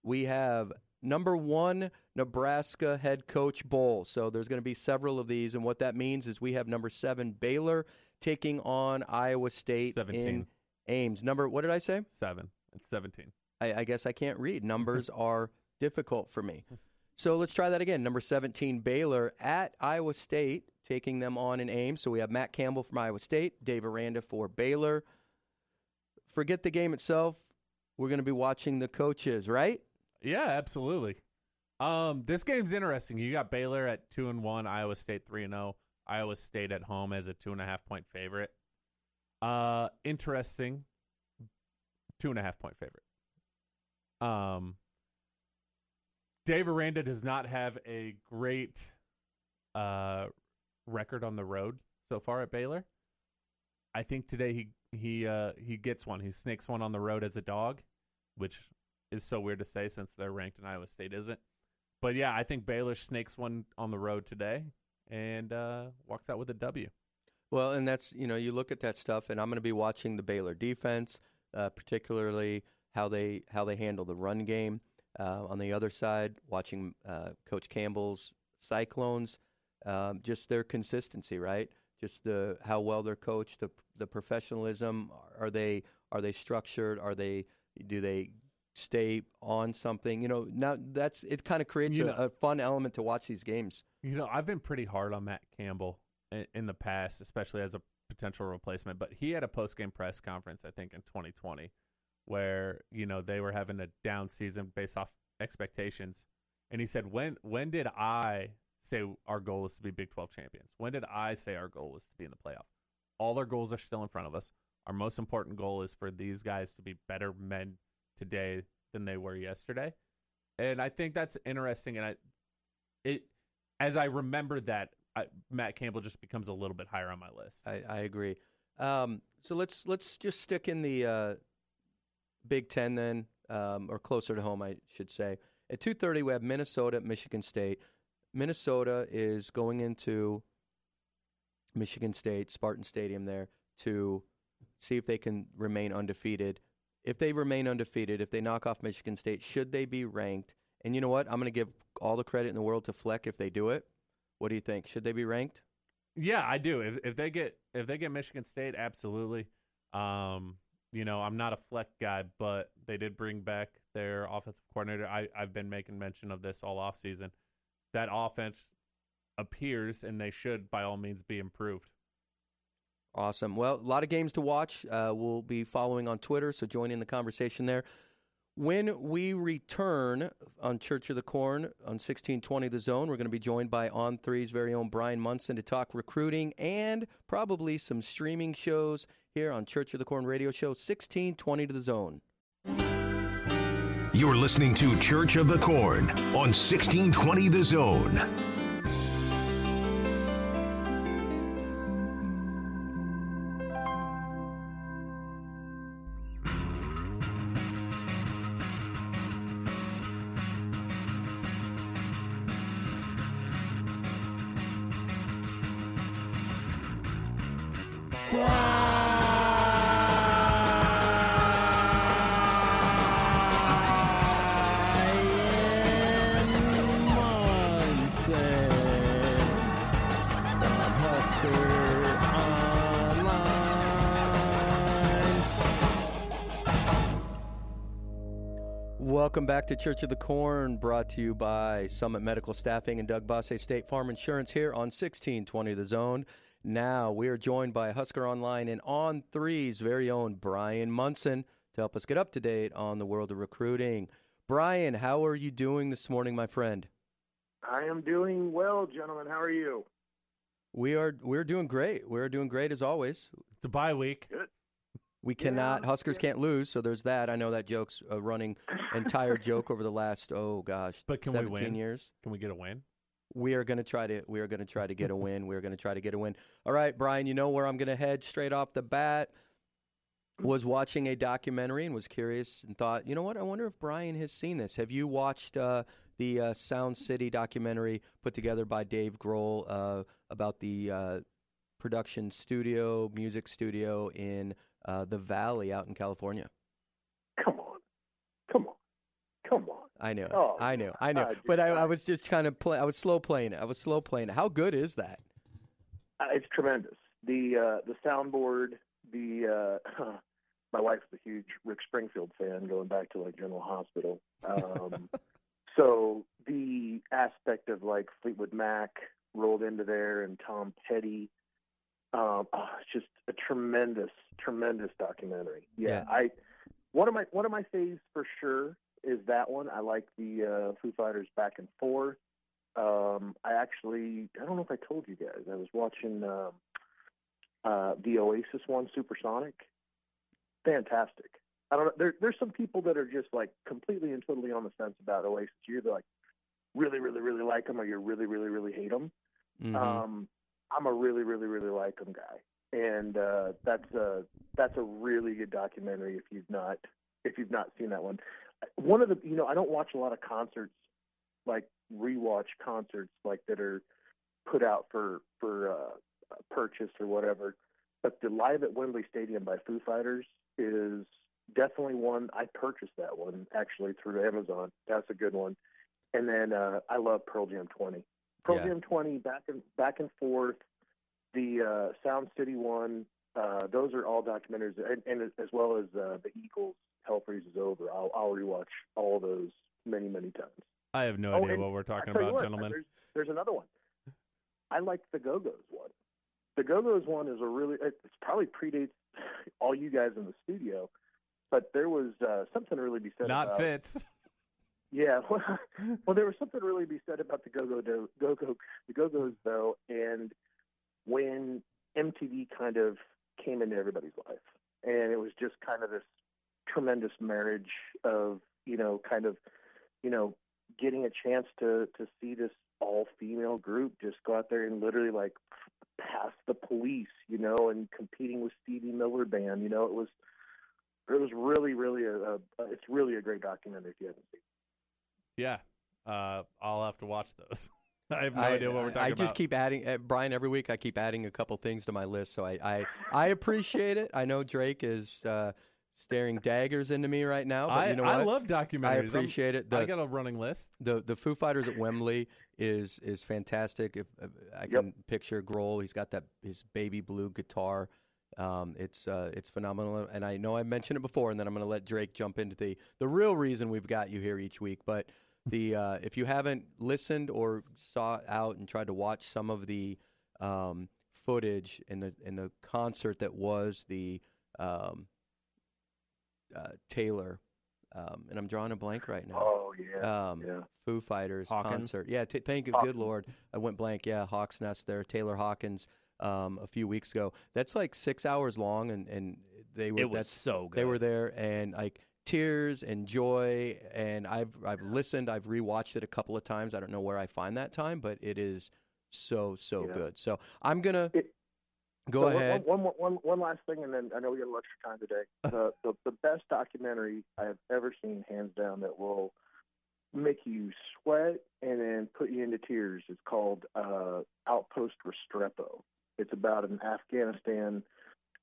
we have number one Nebraska head coach bowl. So there's going to be several of these, and what that means is we have number seven Baylor taking on Iowa State 17. in Ames. Number what did I say? Seven. It's seventeen. I, I guess I can't read. Numbers <laughs> are difficult for me. So let's try that again. Number 17, Baylor at Iowa State, taking them on in Ames. So we have Matt Campbell from Iowa State, Dave Aranda for Baylor. Forget the game itself. We're going to be watching the coaches, right? Yeah, absolutely. Um, this game's interesting. You got Baylor at two and one, Iowa State three and zero. Iowa State at home as a two and a half point favorite. Uh, interesting. Two and a half point favorite. Um, Dave Aranda does not have a great uh record on the road so far at Baylor. I think today he he uh he gets one. He snakes one on the road as a dog, which is so weird to say since they're ranked and Iowa State isn't. But yeah, I think Baylor snakes one on the road today and uh, walks out with a W. Well, and that's, you know, you look at that stuff, and I'm going to be watching the Baylor defense, uh, particularly how they how they handle the run game. Uh, on the other side, watching uh, Coach Campbell's Cyclones, um, just their consistency, right? Just the how well they're coached, the the professionalism. Are they are they structured? Are they do they stay on something? You know, now that's it. Kind of creates You know- a fun element to watch these games. You know, I've been pretty hard on Matt Campbell in, in the past, especially as a potential replacement. But he had a post game press conference, I think, in 2020, where you know they were having a down season based off expectations, and he said, "When when did I say our goal is to be Big 12 champions? When did I say our goal was to be in the playoff? All our goals are still in front of us. Our most important goal is for these guys to be better men today than they were yesterday." And I think that's interesting, and I it as I remember that, I, Matt Campbell just becomes a little bit higher on my list. I, I agree. Um, so let's let's just stick in the uh, Big Ten then, um, or closer to home, I should say. At two thirty, we have Minnesota Michigan State. Minnesota is going into Michigan State Spartan Stadium there to see if they can remain undefeated. If they remain undefeated, if they knock off Michigan State, should they be ranked? And you know what? I'm going to give all the credit in the world to Fleck if they do it. What do you think? Should they be ranked? Yeah, I do. If if they get if they get Michigan State, absolutely. Um, you know, I'm not a Fleck guy, but they did bring back their offensive coordinator. I I've been making mention of this all off season. That offense appears, and they should by all means be improved. Awesome. Well, a lot of games to watch. Uh, we'll be following on Twitter, so join in the conversation there. When we return on Church of the Corn on 1620 The Zone, we're going to be joined by On Three's very own Bryan Munson to talk recruiting and probably some streaming shows here on Church of the Corn Radio Show 1620 to The Zone. You're listening to Church of the Corn on 1620 The Zone. To Church of the Corn, brought to you by Summit Medical Staffing and Doug Bosse State Farm Insurance here on 1620 The Zone. Now we are joined by Husker Online and On Three's very own Bryan Munson to help us get up to date on the world of recruiting. Bryan, how are you doing this morning, my friend? I am doing well, gentlemen. How are you? We are we're doing great. We're doing great as always. It's a bye week. Good. We cannot. Huskers can't lose, so there's that. I know that joke's a running entire joke over the last oh gosh, But can we 17 win? years. Can we get a win? We are going to try to. We are going to try to get a win. We are going to try to get a win. All right, Bryan. You know where I'm going to head straight off the bat. Was watching a documentary and was curious and thought, you know what? I wonder if Bryan has seen this. Have you watched uh, the uh, Sound City documentary put together by Dave Grohl uh, about the uh, production studio, music studio in uh, the Valley out in California? Come on, come on, come on. I know, Oh, I know, I know. I but I, I was just kind of play. I was slow playing it. I was slow playing it. How good is that? Uh, it's tremendous. The uh, the soundboard, the uh, <laughs> my wife's a huge Rick Springfield fan, going back to like General Hospital. Um, <laughs> so the aspect of like Fleetwood Mac rolled into there and Tom Petty, um, oh, it's just a tremendous, tremendous documentary. Yeah, Yeah. I one of my one of my faves for sure is that one. I like the uh, Foo Fighters back and forth. Um, I actually, I don't know if I told you guys, I was watching um uh, the Oasis one, Supersonic. Fantastic. I don't know. There, there's some people that are just like completely and totally on the fence about Oasis. You're either like really, really, really like them, or you really, really, really hate them. Mhm. Um, I'm a really, really, really like them guy, and uh, that's a that's a really good documentary. If you've not if you've not seen that one, one of the you know I don't watch a lot of concerts like rewatch concerts like that are put out for for uh, purchase or whatever. But the live at Wembley Stadium by Foo Fighters is definitely one. I purchased that one actually through Amazon. That's a good one. And then uh, I love Pearl Jam 20. Pearl Yeah. Jam 20 back and back and forth. The uh, Sound City one. Uh, those are all documentaries, and, and as well as uh, the Eagles. Hell freezes over. I'll, I'll rewatch all those many many times. I have no Oh, idea what we're talking I'll tell you about, what, gentlemen. There's, there's another one. I like the Go Go's one. The Go Go's one is a really. It it's probably predates <laughs> all you guys in the studio, but there was uh, something really be said. Not about, Fitz. <laughs> Yeah, <laughs> <laughs> well, there was something really to be said about the Go Go Go Go the Go Go's though, and when MTV kind of came into everybody's life, and it was just kind of this tremendous marriage of you know kind of you know getting a chance to to see this all female group just go out there and literally like pass the police, you know, and competing with Stevie Miller Band, you know, it was it was really really a, a it's really a great documentary if you haven't seen. it. Yeah. Uh, I'll have to watch those. <laughs> I have no I, idea what we're talking about. I about. just keep adding, uh, Bryan. Every week, I keep adding a couple things to my list. So I, I, I appreciate it. I know Drake is uh, staring daggers into me right now. But I, you know I love documentaries. I I'm- appreciate it. I got a running list. The the Foo Fighters at Wembley is is fantastic. If, if I can picture Grohl, he's got that his baby blue guitar. Um, it's uh, it's phenomenal, and I know I mentioned it before, and then I'm going to let Drake jump into the the real reason we've got you here each week. But the uh, if you haven't listened or saw out and tried to watch some of the um, footage in the in the concert that was the um, uh, Taylor, um, and I'm drawing a blank right now. Oh yeah, um, yeah. Foo Fighters Hawkins? concert. Yeah, t- thank you, Hawkins. good lord, I went blank. Yeah, Hawks Nest there, Taylor Hawkins. Um, a few weeks ago, that's like six hours long, and and they were It was that's, so good. They were there, and like tears and joy, and I've I've listened, I've rewatched it a couple of times. I don't know where I find that time, but it is so so Yeah. good. So I'm gonna It- go So ahead. One, one, one, one last thing, and then I know we got a little extra time today. <laughs> The, the the best documentary I have ever seen, hands down, that will make you sweat and then put you into tears. It's called uh, Outpost Restrepo. It's about an Afghanistan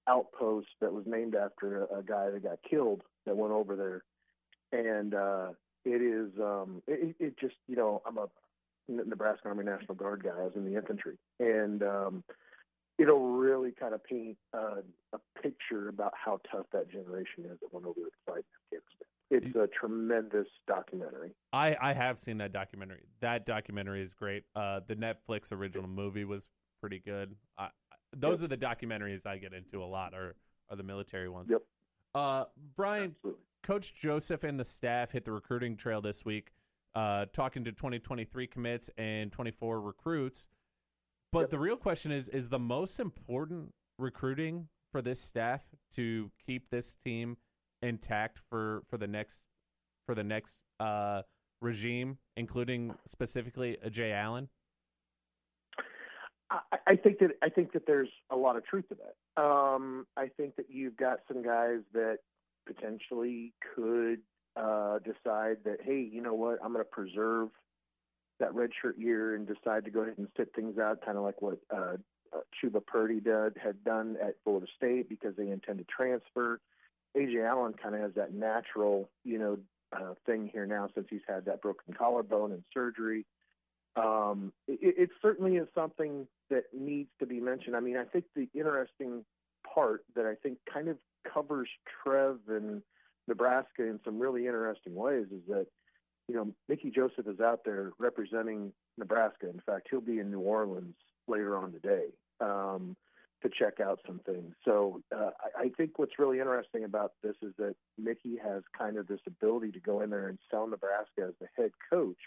outpost that was named after a, a guy that got killed that went over there, and uh, it is um, it, it just you know I'm a Nebraska Army National Guard guy. I was in the infantry, and um, it'll really kind of paint uh, a picture about how tough that generation is that went over to fight in Afghanistan. It's a tremendous documentary. I, I have seen that documentary. That documentary is great. Uh, the Netflix original movie was pretty good. I, Those are the documentaries I get into a lot, are are the military ones. Yep. Uh, Bryan, Absolutely. Coach Joseph and the staff hit the recruiting trail this week, uh, talking to 2023 commits and 24 recruits. But Yep. the real question is: Is the most important recruiting for this staff to keep this team intact for for the next for the next uh, regime, including specifically Ajay Allen? I, think that I think that there's a lot of truth to that. Um, I think that you've got some guys that potentially could uh, decide that, hey, you know what, I'm going to preserve that redshirt year and decide to go ahead and sit things out, kind of like what uh, uh, Chubba Purdy did, had done at Florida State because they intend to transfer. Ajay Allen kind of has that natural, you know, uh, thing here now since he's had that broken collarbone and surgery. Um, it, it certainly is something that needs to be mentioned. I mean, I think the interesting part that I think kind of covers Trev and Nebraska in some really interesting ways is that, you know, Mickey Joseph is out there representing Nebraska. In fact, he'll be in New Orleans later on today um, to check out some things. So uh, I, I think what's really interesting about this is that Mickey has kind of this ability to go in there and sell Nebraska as the head coach.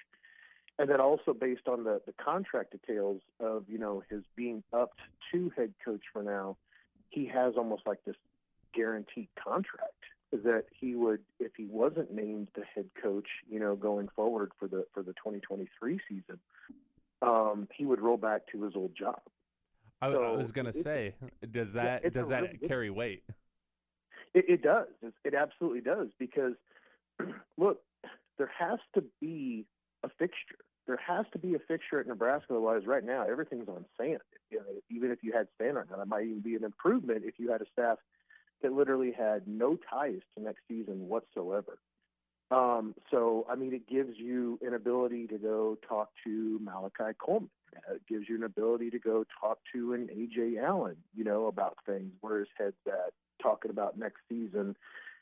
And then also based on the, the contract details of, you know, his being upped to head coach for now, he has almost like this guaranteed contract that he would, if he wasn't named the head coach, you know, going forward for the for the 2023 season, um, he would roll back to his old job. I, I was gonna say, does that it's does that really carry weight? It, it does. It, it absolutely does because <clears throat> look, there has to be a fixture. There has to be a fixture at Nebraska. Otherwise, right now everything's on sand. You know, even if you had sand right now, that might even be an improvement if you had a staff that literally had no ties to next season whatsoever. Um, so, I mean, it gives you an ability to go talk to Malachi Coleman. Uh, It gives you an ability to go talk to an Ajay Allen, you know, about things, where his head's at, talking about next season,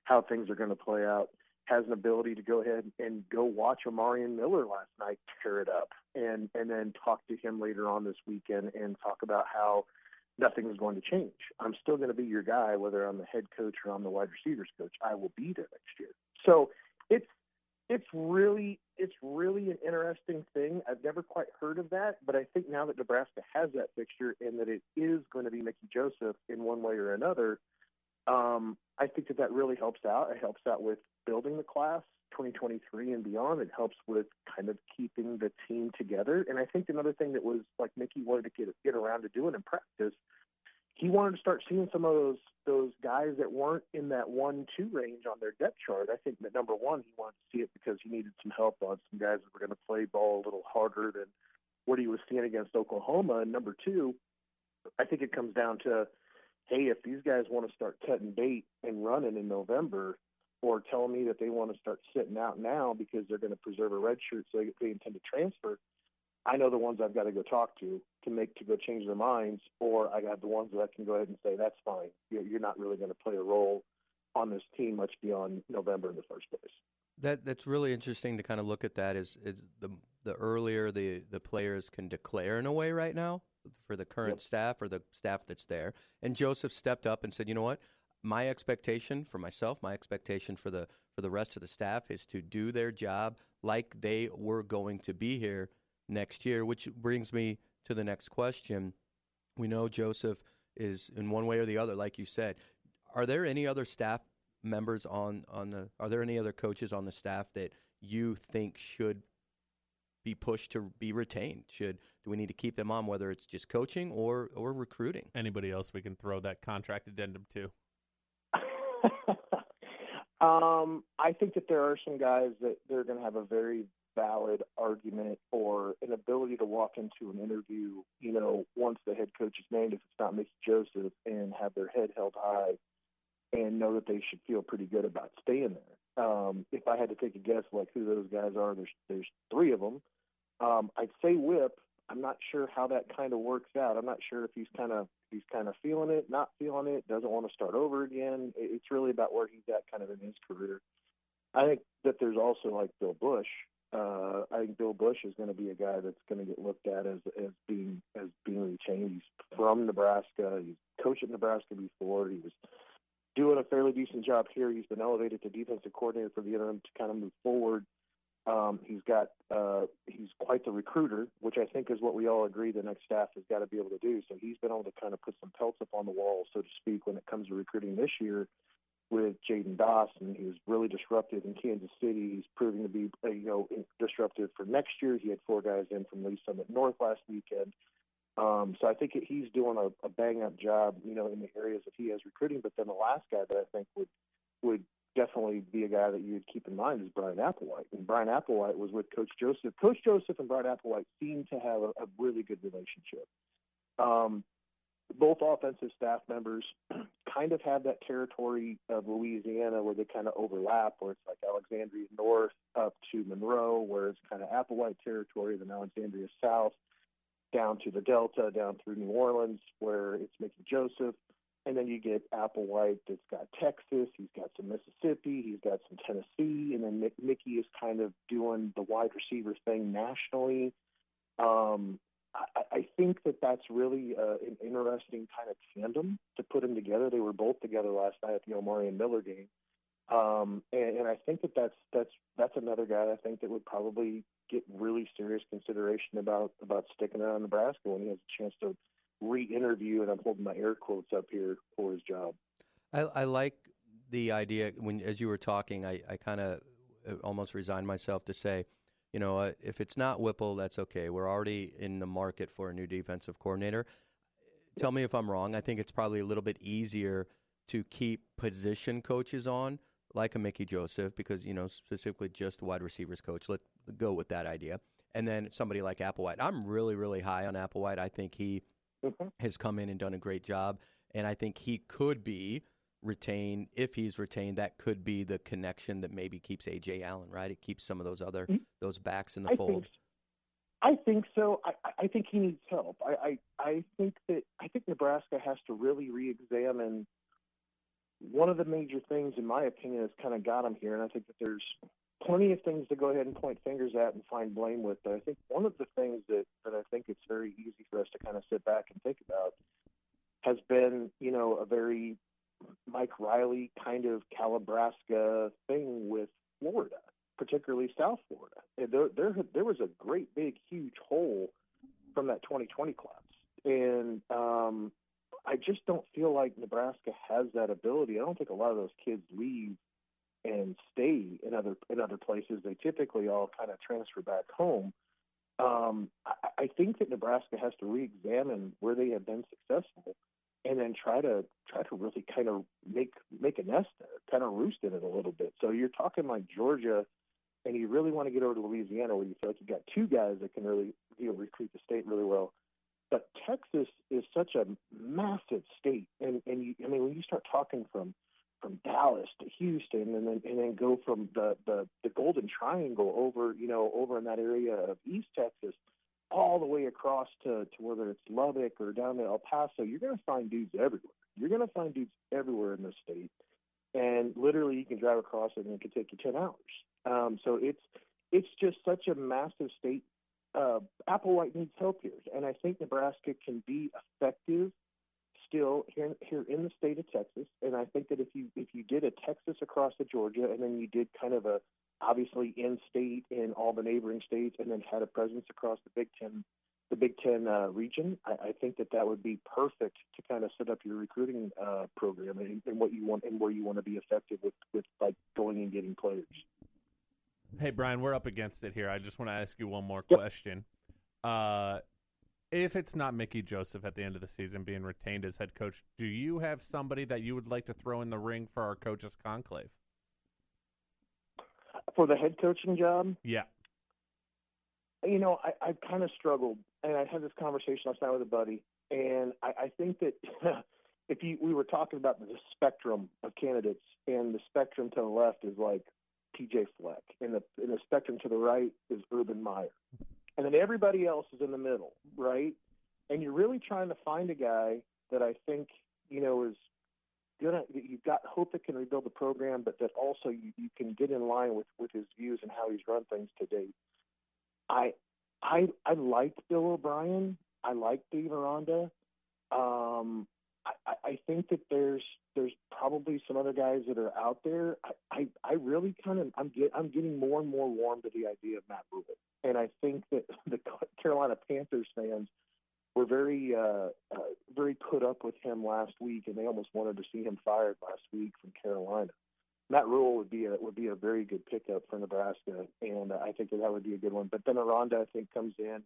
how things are going to play out. Has an ability to go ahead and go watch Amarian Miller last night tear it up, and and then talk to him later on this weekend and talk about how nothing is going to change. I'm still going to be your guy, whether I'm the head coach or I'm the wide receivers coach. I will be there next year. So it's it's really it's really an interesting thing. I've never quite heard of that, but I think now that Nebraska has that fixture and that it is going to be Mickey Joseph in one way or another, um, I think that that really helps out. It helps out with building the class 2023 and beyond. It helps with kind of keeping the team together. And I think another thing that was like Mickey wanted to get get around to doing in practice, he wanted to start seeing some of those those guys that weren't in that one two range on their depth chart. I think that number one, he wanted to see it because he needed some help on some guys that were going to play ball a little harder than what he was seeing against Oklahoma. And number two, I think it comes down to, hey, if these guys want to start cutting bait and running in November, or telling me that they want to start sitting out now because they're going to preserve a red shirt so they, intend to transfer, I know the ones I've got to go talk to to make to go change their minds, or I got the ones that I can go ahead and say that's fine. You're, you're not really going to play a role on this team much beyond November in the first place. That that's really interesting to kind of look at that is is the the earlier the the players can declare in a way right now for the current Yep. staff or the staff that's there. And Joseph stepped up and said, "You know what? My expectation for myself, my expectation for the for the rest of the staff is to do their job like they were going to be here next year." Which brings me to the next question. We know Joseph is in one way or the other, like you said. Are there any other staff members on on the? Are there any other coaches on the staff that you think should be pushed to be retained? Should do we need to keep them on, whether it's just coaching or or recruiting? Anybody else we can throw that contract addendum to? <laughs> Um, I think that there are some guys that they're going to have a very valid argument or an ability to walk into an interview, you know, once the head coach is named, if it's not Mickey Joseph, and have their head held high and know that they should feel pretty good about staying there. Um, if I had to take a guess, like who those guys are, there's there's three of them. Um, I'd say Whip. I'm not sure how that kind of works out. I'm not sure if he's kind of he's kind of feeling it, not feeling it, doesn't want to start over again. It's really about where he's at, kind of in his career. I think that there's also like Bill Busch. Uh, I think Bill Busch is going to be a guy that's going to get looked at as as being as being retained. He's from Nebraska. He's coached at Nebraska before. He was doing a fairly decent job here. He's been elevated to defensive coordinator for the interim to kind of move forward. Um, he's got uh, he's quite the recruiter, which I think is what we all agree the next staff has got to be able to do. So he's been able to kind of put some pelts up on the wall, so to speak, when it comes to recruiting this year with Jaden Dawson. He was really disruptive in Kansas City. He's proving to be uh, you know disruptive for next year. He had four guys in from Lee's Summit North last weekend. Um, so I think he's doing a, a bang up job, you know, in the areas that he has recruiting. But then the last guy that I think would would definitely be a guy that you would keep in mind is Bryan Applewhite. And Bryan Applewhite was with Coach Joseph. Coach Joseph and Bryan Applewhite seem to have a, a really good relationship. Um, both offensive staff members <clears throat> kind of have that territory of Louisiana where they kind of overlap, where it's like Alexandria North up to Monroe, where it's kind of Applewhite territory, then Alexandria South down to the Delta, down through New Orleans, where it's Mickey Joseph. And then you get Applewhite that's got Texas, he's got some Mississippi, he's got some Tennessee, and then Mick- Mickey is kind of doing the wide receiver thing nationally. Um, I, I think that that's really uh, an interesting kind of tandem to put them together. They were both together last night at the Omari and Miller game, um, and, and I think that that's that's that's another guy I think that would probably get really serious consideration about about sticking around Nebraska when he has a chance to re-interview. And I'm holding my air quotes up here for his job. I, I like the idea when, as you were talking, I, I kind of almost resigned myself to say, you know, uh, if it's not Whipple, that's okay. We're already in the market for a new defensive coordinator. Tell me if I'm wrong. I think it's probably a little bit easier to keep position coaches on, like a Mickey Joseph, because you know specifically just wide receivers coach. Let's go with that idea. And then somebody like Applewhite. I'm really, really high on Applewhite. I think he Mm-hmm. has come in and done a great job, and I think he could be retained. If he's retained, that could be the connection that maybe keeps Ajay Allen. Right? It keeps some of those other mm-hmm. those backs in the I fold. think I think so. I, I- think he needs help. I, I I think that I think Nebraska has to really re-examine one of the major things, in my opinion, has kind of got him here, and I think that there's plenty of things to go ahead and point fingers at and find blame with. But I think one of the things that that I think it's very easy for us to kind of sit back and think about has been, you know, a very Mike Riley kind of Calabrasca thing with Florida, particularly South Florida. There, there, there was a great big, huge hole from that 2020 class, and um, I just don't feel like Nebraska has that ability. I don't think a lot of those kids leave and stay in other in other places. They typically all kind of transfer back home. Um, I, I think that Nebraska has to re-examine where they have been successful, and then try to try to really kind of make make a nest there, kind of roost in it a little bit. So you're talking like Georgia, and you really want to get over to Louisiana, where you feel like you've got two guys that can really you know recruit the state really well. But Texas is such a massive state, and and you, I mean when you start talking from from Dallas to Houston, and then and then go from the the the Golden Triangle over you know over in that area of East Texas, all the way across to to whether it's Lubbock or down to El Paso, you're going to find dudes everywhere. You're going to find dudes everywhere in this state, and literally you can drive across it and it could take you ten hours. Um, so it's it's just such a massive state. Uh, Applewhite needs help here, and I think Nebraska can be effective still here here in the state of Texas. And I think that if you if you did a Texas across to Georgia, and then you did kind of a obviously in state in all the neighboring states, and then had a presence across the Big Ten the Big Ten uh, region, I, I think that that would be perfect to kind of set up your recruiting uh, program and, and what you want and where you want to be effective with with like going and getting players. Hey Bryan, we're up against it here. I just want to ask you one more question. Uh, if it's not Mickey Joseph at the end of the season being retained as head coach, do you have somebody that you would like to throw in the ring for our coaches conclave? For the head coaching job, Yeah. you know, I, I've kind of struggled, and I had this conversation last night with a buddy, and I, I think that <laughs> if you we were talking about the spectrum of candidates, and the spectrum to the left is like P.J. Fleck, and the and the spectrum to the right is Urban Meyer, and then everybody else is in the middle, right? And you're really trying to find a guy that I think you know is gonna you've got hope that can rebuild the program, but that also you, you can get in line with with his views and how he's run things to date. I I I liked Bill O'Brien. I like Dave Aranda. Um, I, I- think that there's there's probably some other guys that are out there, I, I, I really kind of I'm get I'm getting more and more warm to the idea of Matt Rhule, and I think that <laughs> the Carolina Panthers fans were very uh, uh, very put up with him last week, and they almost wanted to see him fired last week from Carolina. Matt Rhule would be a would be a very good pickup for Nebraska, and I think that that would be a good one. But then Aranda, I think, comes in.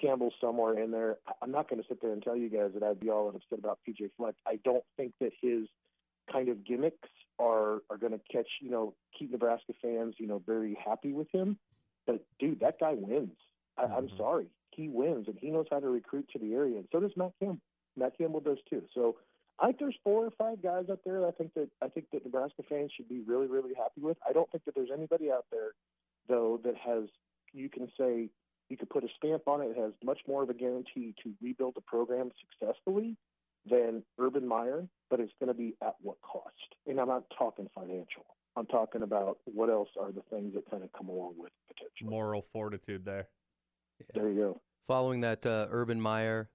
Campbell somewhere in there. I'm not going to sit there and tell you guys that I'd be all upset about PJ Fleck. I don't think that his kind of gimmicks are are going to catch you know keep Nebraska fans you know very happy with him. But dude, that guy wins. I, I'm mm-hmm. sorry, he wins, and he knows how to recruit to the area, and so does Matt Campbell. Matt Campbell does too. So I think there's four or five guys out there. I think that I think that Nebraska fans should be really really happy with. I don't think that there's anybody out there though that has you can say you could put a stamp on it. It has much more of a guarantee to rebuild the program successfully than Urban Meyer, but it's going to be at what cost? And I'm not talking financial. I'm talking about what else are the things that kind of come along with it potentially. Moral fortitude there. yeah. There you go. Following that, uh, Urban Meyer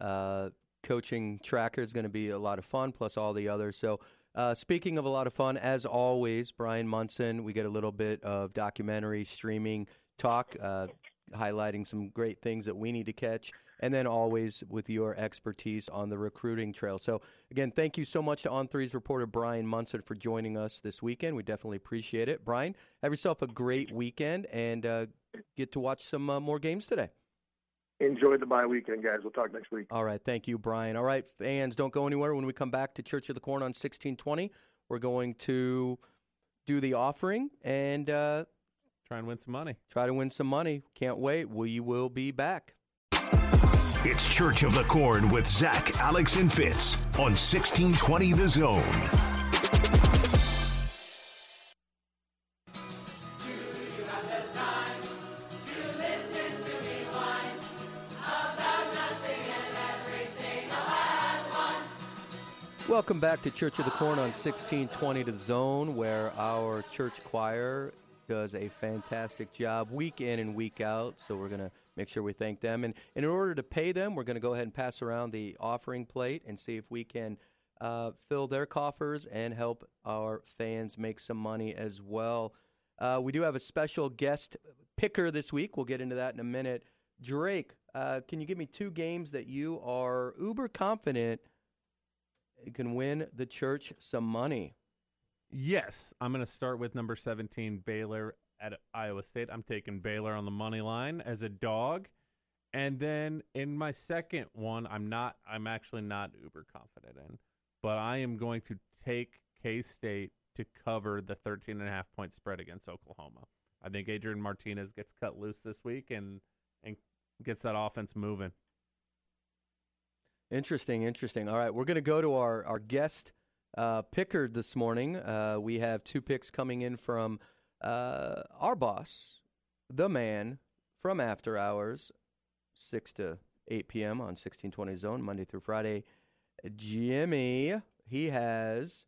uh, coaching tracker is going to be a lot of fun, plus all the others. So, uh, speaking of a lot of fun, as always, Bryan Munson, we get a little bit of documentary streaming talk, uh, highlighting some great things that we need to catch, and then always with your expertise on the recruiting trail. So, again, thank you so much to On Three's reporter Bryan Munson for joining us this weekend. We definitely appreciate it. Bryan, have yourself a great weekend and uh, get to watch some uh, more games today. Enjoy the bye weekend, guys. We'll talk next week. All right. Thank you, Bryan. All right, fans, don't go anywhere. When we come back to Church of the Corn on 1620, we're going to do the offering and uh, try and win some money. Try to win some money. Can't wait. We will be back. It's Church of the Corn with Zach, Alex, and Fitz on 1620 The Zone. Welcome back to Church of the Corn on 1620 to the Zone, where our church choir does a fantastic job week in and week out. So we're going to make sure we thank them. And in order to pay them, we're going to go ahead and pass around the offering plate and see if we can uh, fill their coffers and help our fans make some money as well. Uh, we do have a special guest picker this week. We'll get into that in a minute. Drake, uh, can you give me two games that you are uber confident can win the church some money? Yes, I'm going to start with number 17, Baylor at Iowa State. I'm taking Baylor on the money line as a dog. And then in my second one, I'm not I'm actually not uber confident in, but I am going to take K-State to cover the 13 and a half point spread against Oklahoma. I think Adrian Martinez gets cut loose this week and and gets that offense moving. Interesting, interesting. All right, we're going to go to our, our guest uh, picker this morning. Uh, we have two picks coming in from uh, our boss, the man from After Hours, 6 to 8 p.m. on 1620 Zone, Monday through Friday. Jimmy, he has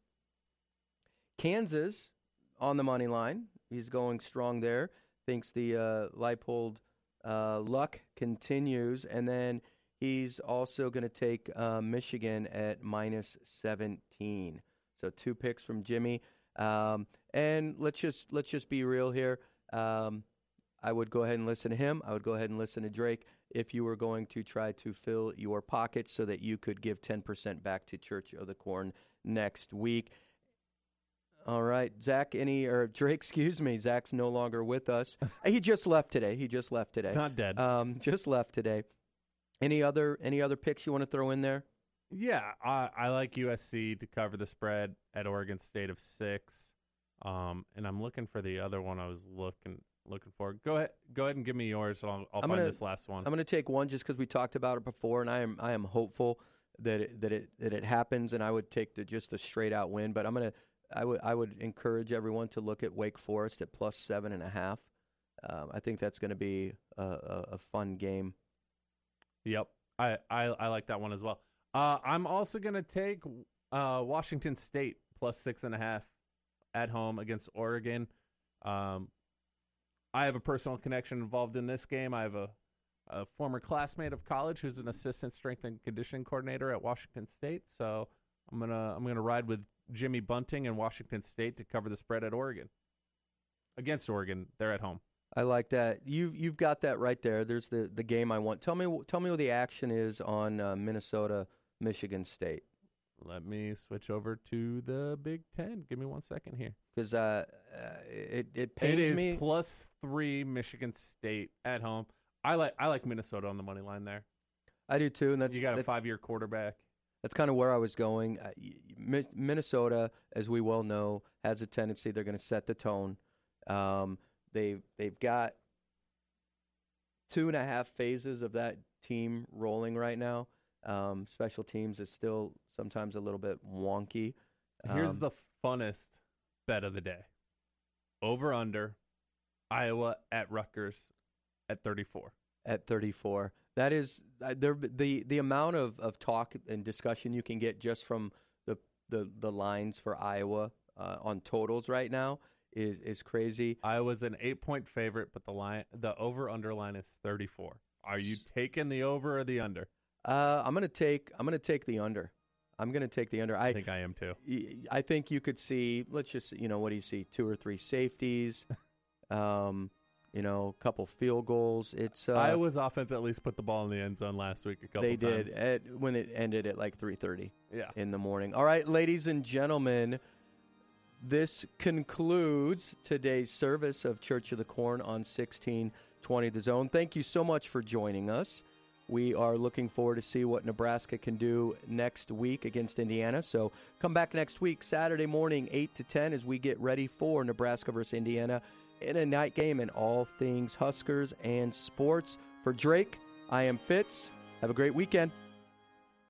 Kansas on the money line. He's going strong there. Thinks the uh, Leipold uh, luck continues. And then he's also going to take uh, Michigan at minus 17. So two picks from Jimmy. Um, and let's just let's just be real here. Um, I would go ahead and listen to him. I would go ahead and listen to Drake if you were going to try to fill your pockets so that you could give 10% back to Church of the Corn next week. All right, Zach. Any or Drake? <laughs> Excuse me. Zach's no longer with us. he just left today. He just left today. Not dead. Um, just left today. Any other any other picks you want to throw in there? Yeah, I, I like USC to cover the spread at Oregon State of six. Um, and I'm looking for the other one I was looking looking for. Go ahead, go ahead and give me yours. And I'll, I'll I'm find gonna- this last one. I'm going to take one just because we talked about it before, and I am I am hopeful that it, that it that it happens, and I would take the just the straight out win. But I'm gonna I would I would encourage everyone to look at Wake Forest at plus seven and a half. Um, I think that's going to be a, a, a fun game. Yep, I, I I like that one as well. Uh, I'm also gonna take uh, Washington State plus six and a half at home against Oregon. Um, I have a personal connection involved in this game. I have a, a former classmate of college who's an assistant strength and conditioning coordinator at Washington State. So I'm gonna I'm gonna ride with Jimmy Bunting and Washington State to cover the spread at Oregon. Against Oregon, they're at home. I like that. You've you've got that right there. There's the, the game I want. Tell me tell me what the action is on uh, Minnesota Michigan State Let me switch over to the Big Ten. Give me one second here. because uh, uh, it it It pains is me. plus three Michigan State at home. I like I like Minnesota on the money line there. I do too, and that's you got a that's- five year quarterback. That's kind of where I was going. Minnesota, as we well know, has a tendency they're going to set the tone. Um, they've they've got two and a half phases of that team rolling right now. Um, special teams is still sometimes a little bit wonky. Here's Um, the funnest bet of the day. Over under Iowa at Rutgers at 34. at 34. That is uh, there. The the amount of, of talk and discussion you can get just from the the, the lines for Iowa uh, on totals right now is is crazy. I was an eight point favorite, but the line the over under line is 34. Are you taking the over or the under? Uh, I'm gonna take I'm gonna take the under. I'm gonna take the under. I, I think I am too. I think you could see. Let's just you know what do you see? Two or three safeties. <laughs> um, you know, a couple field goals. It's uh, Iowa's offense at least put the ball in the end zone last week a couple they did at, when it ended at like 3:30. Yeah. in the morning. All right, ladies and gentlemen, this concludes today's service of Church of the Corn on 1620 The Zone. Thank you so much for joining us. We are looking forward to see what Nebraska can do next week against Indiana. So come back next week, Saturday morning, 8 to 10, as we get ready for Nebraska versus Indiana in a night game and all things Huskers and sports. For Drake, I am Fitz. Have a great weekend.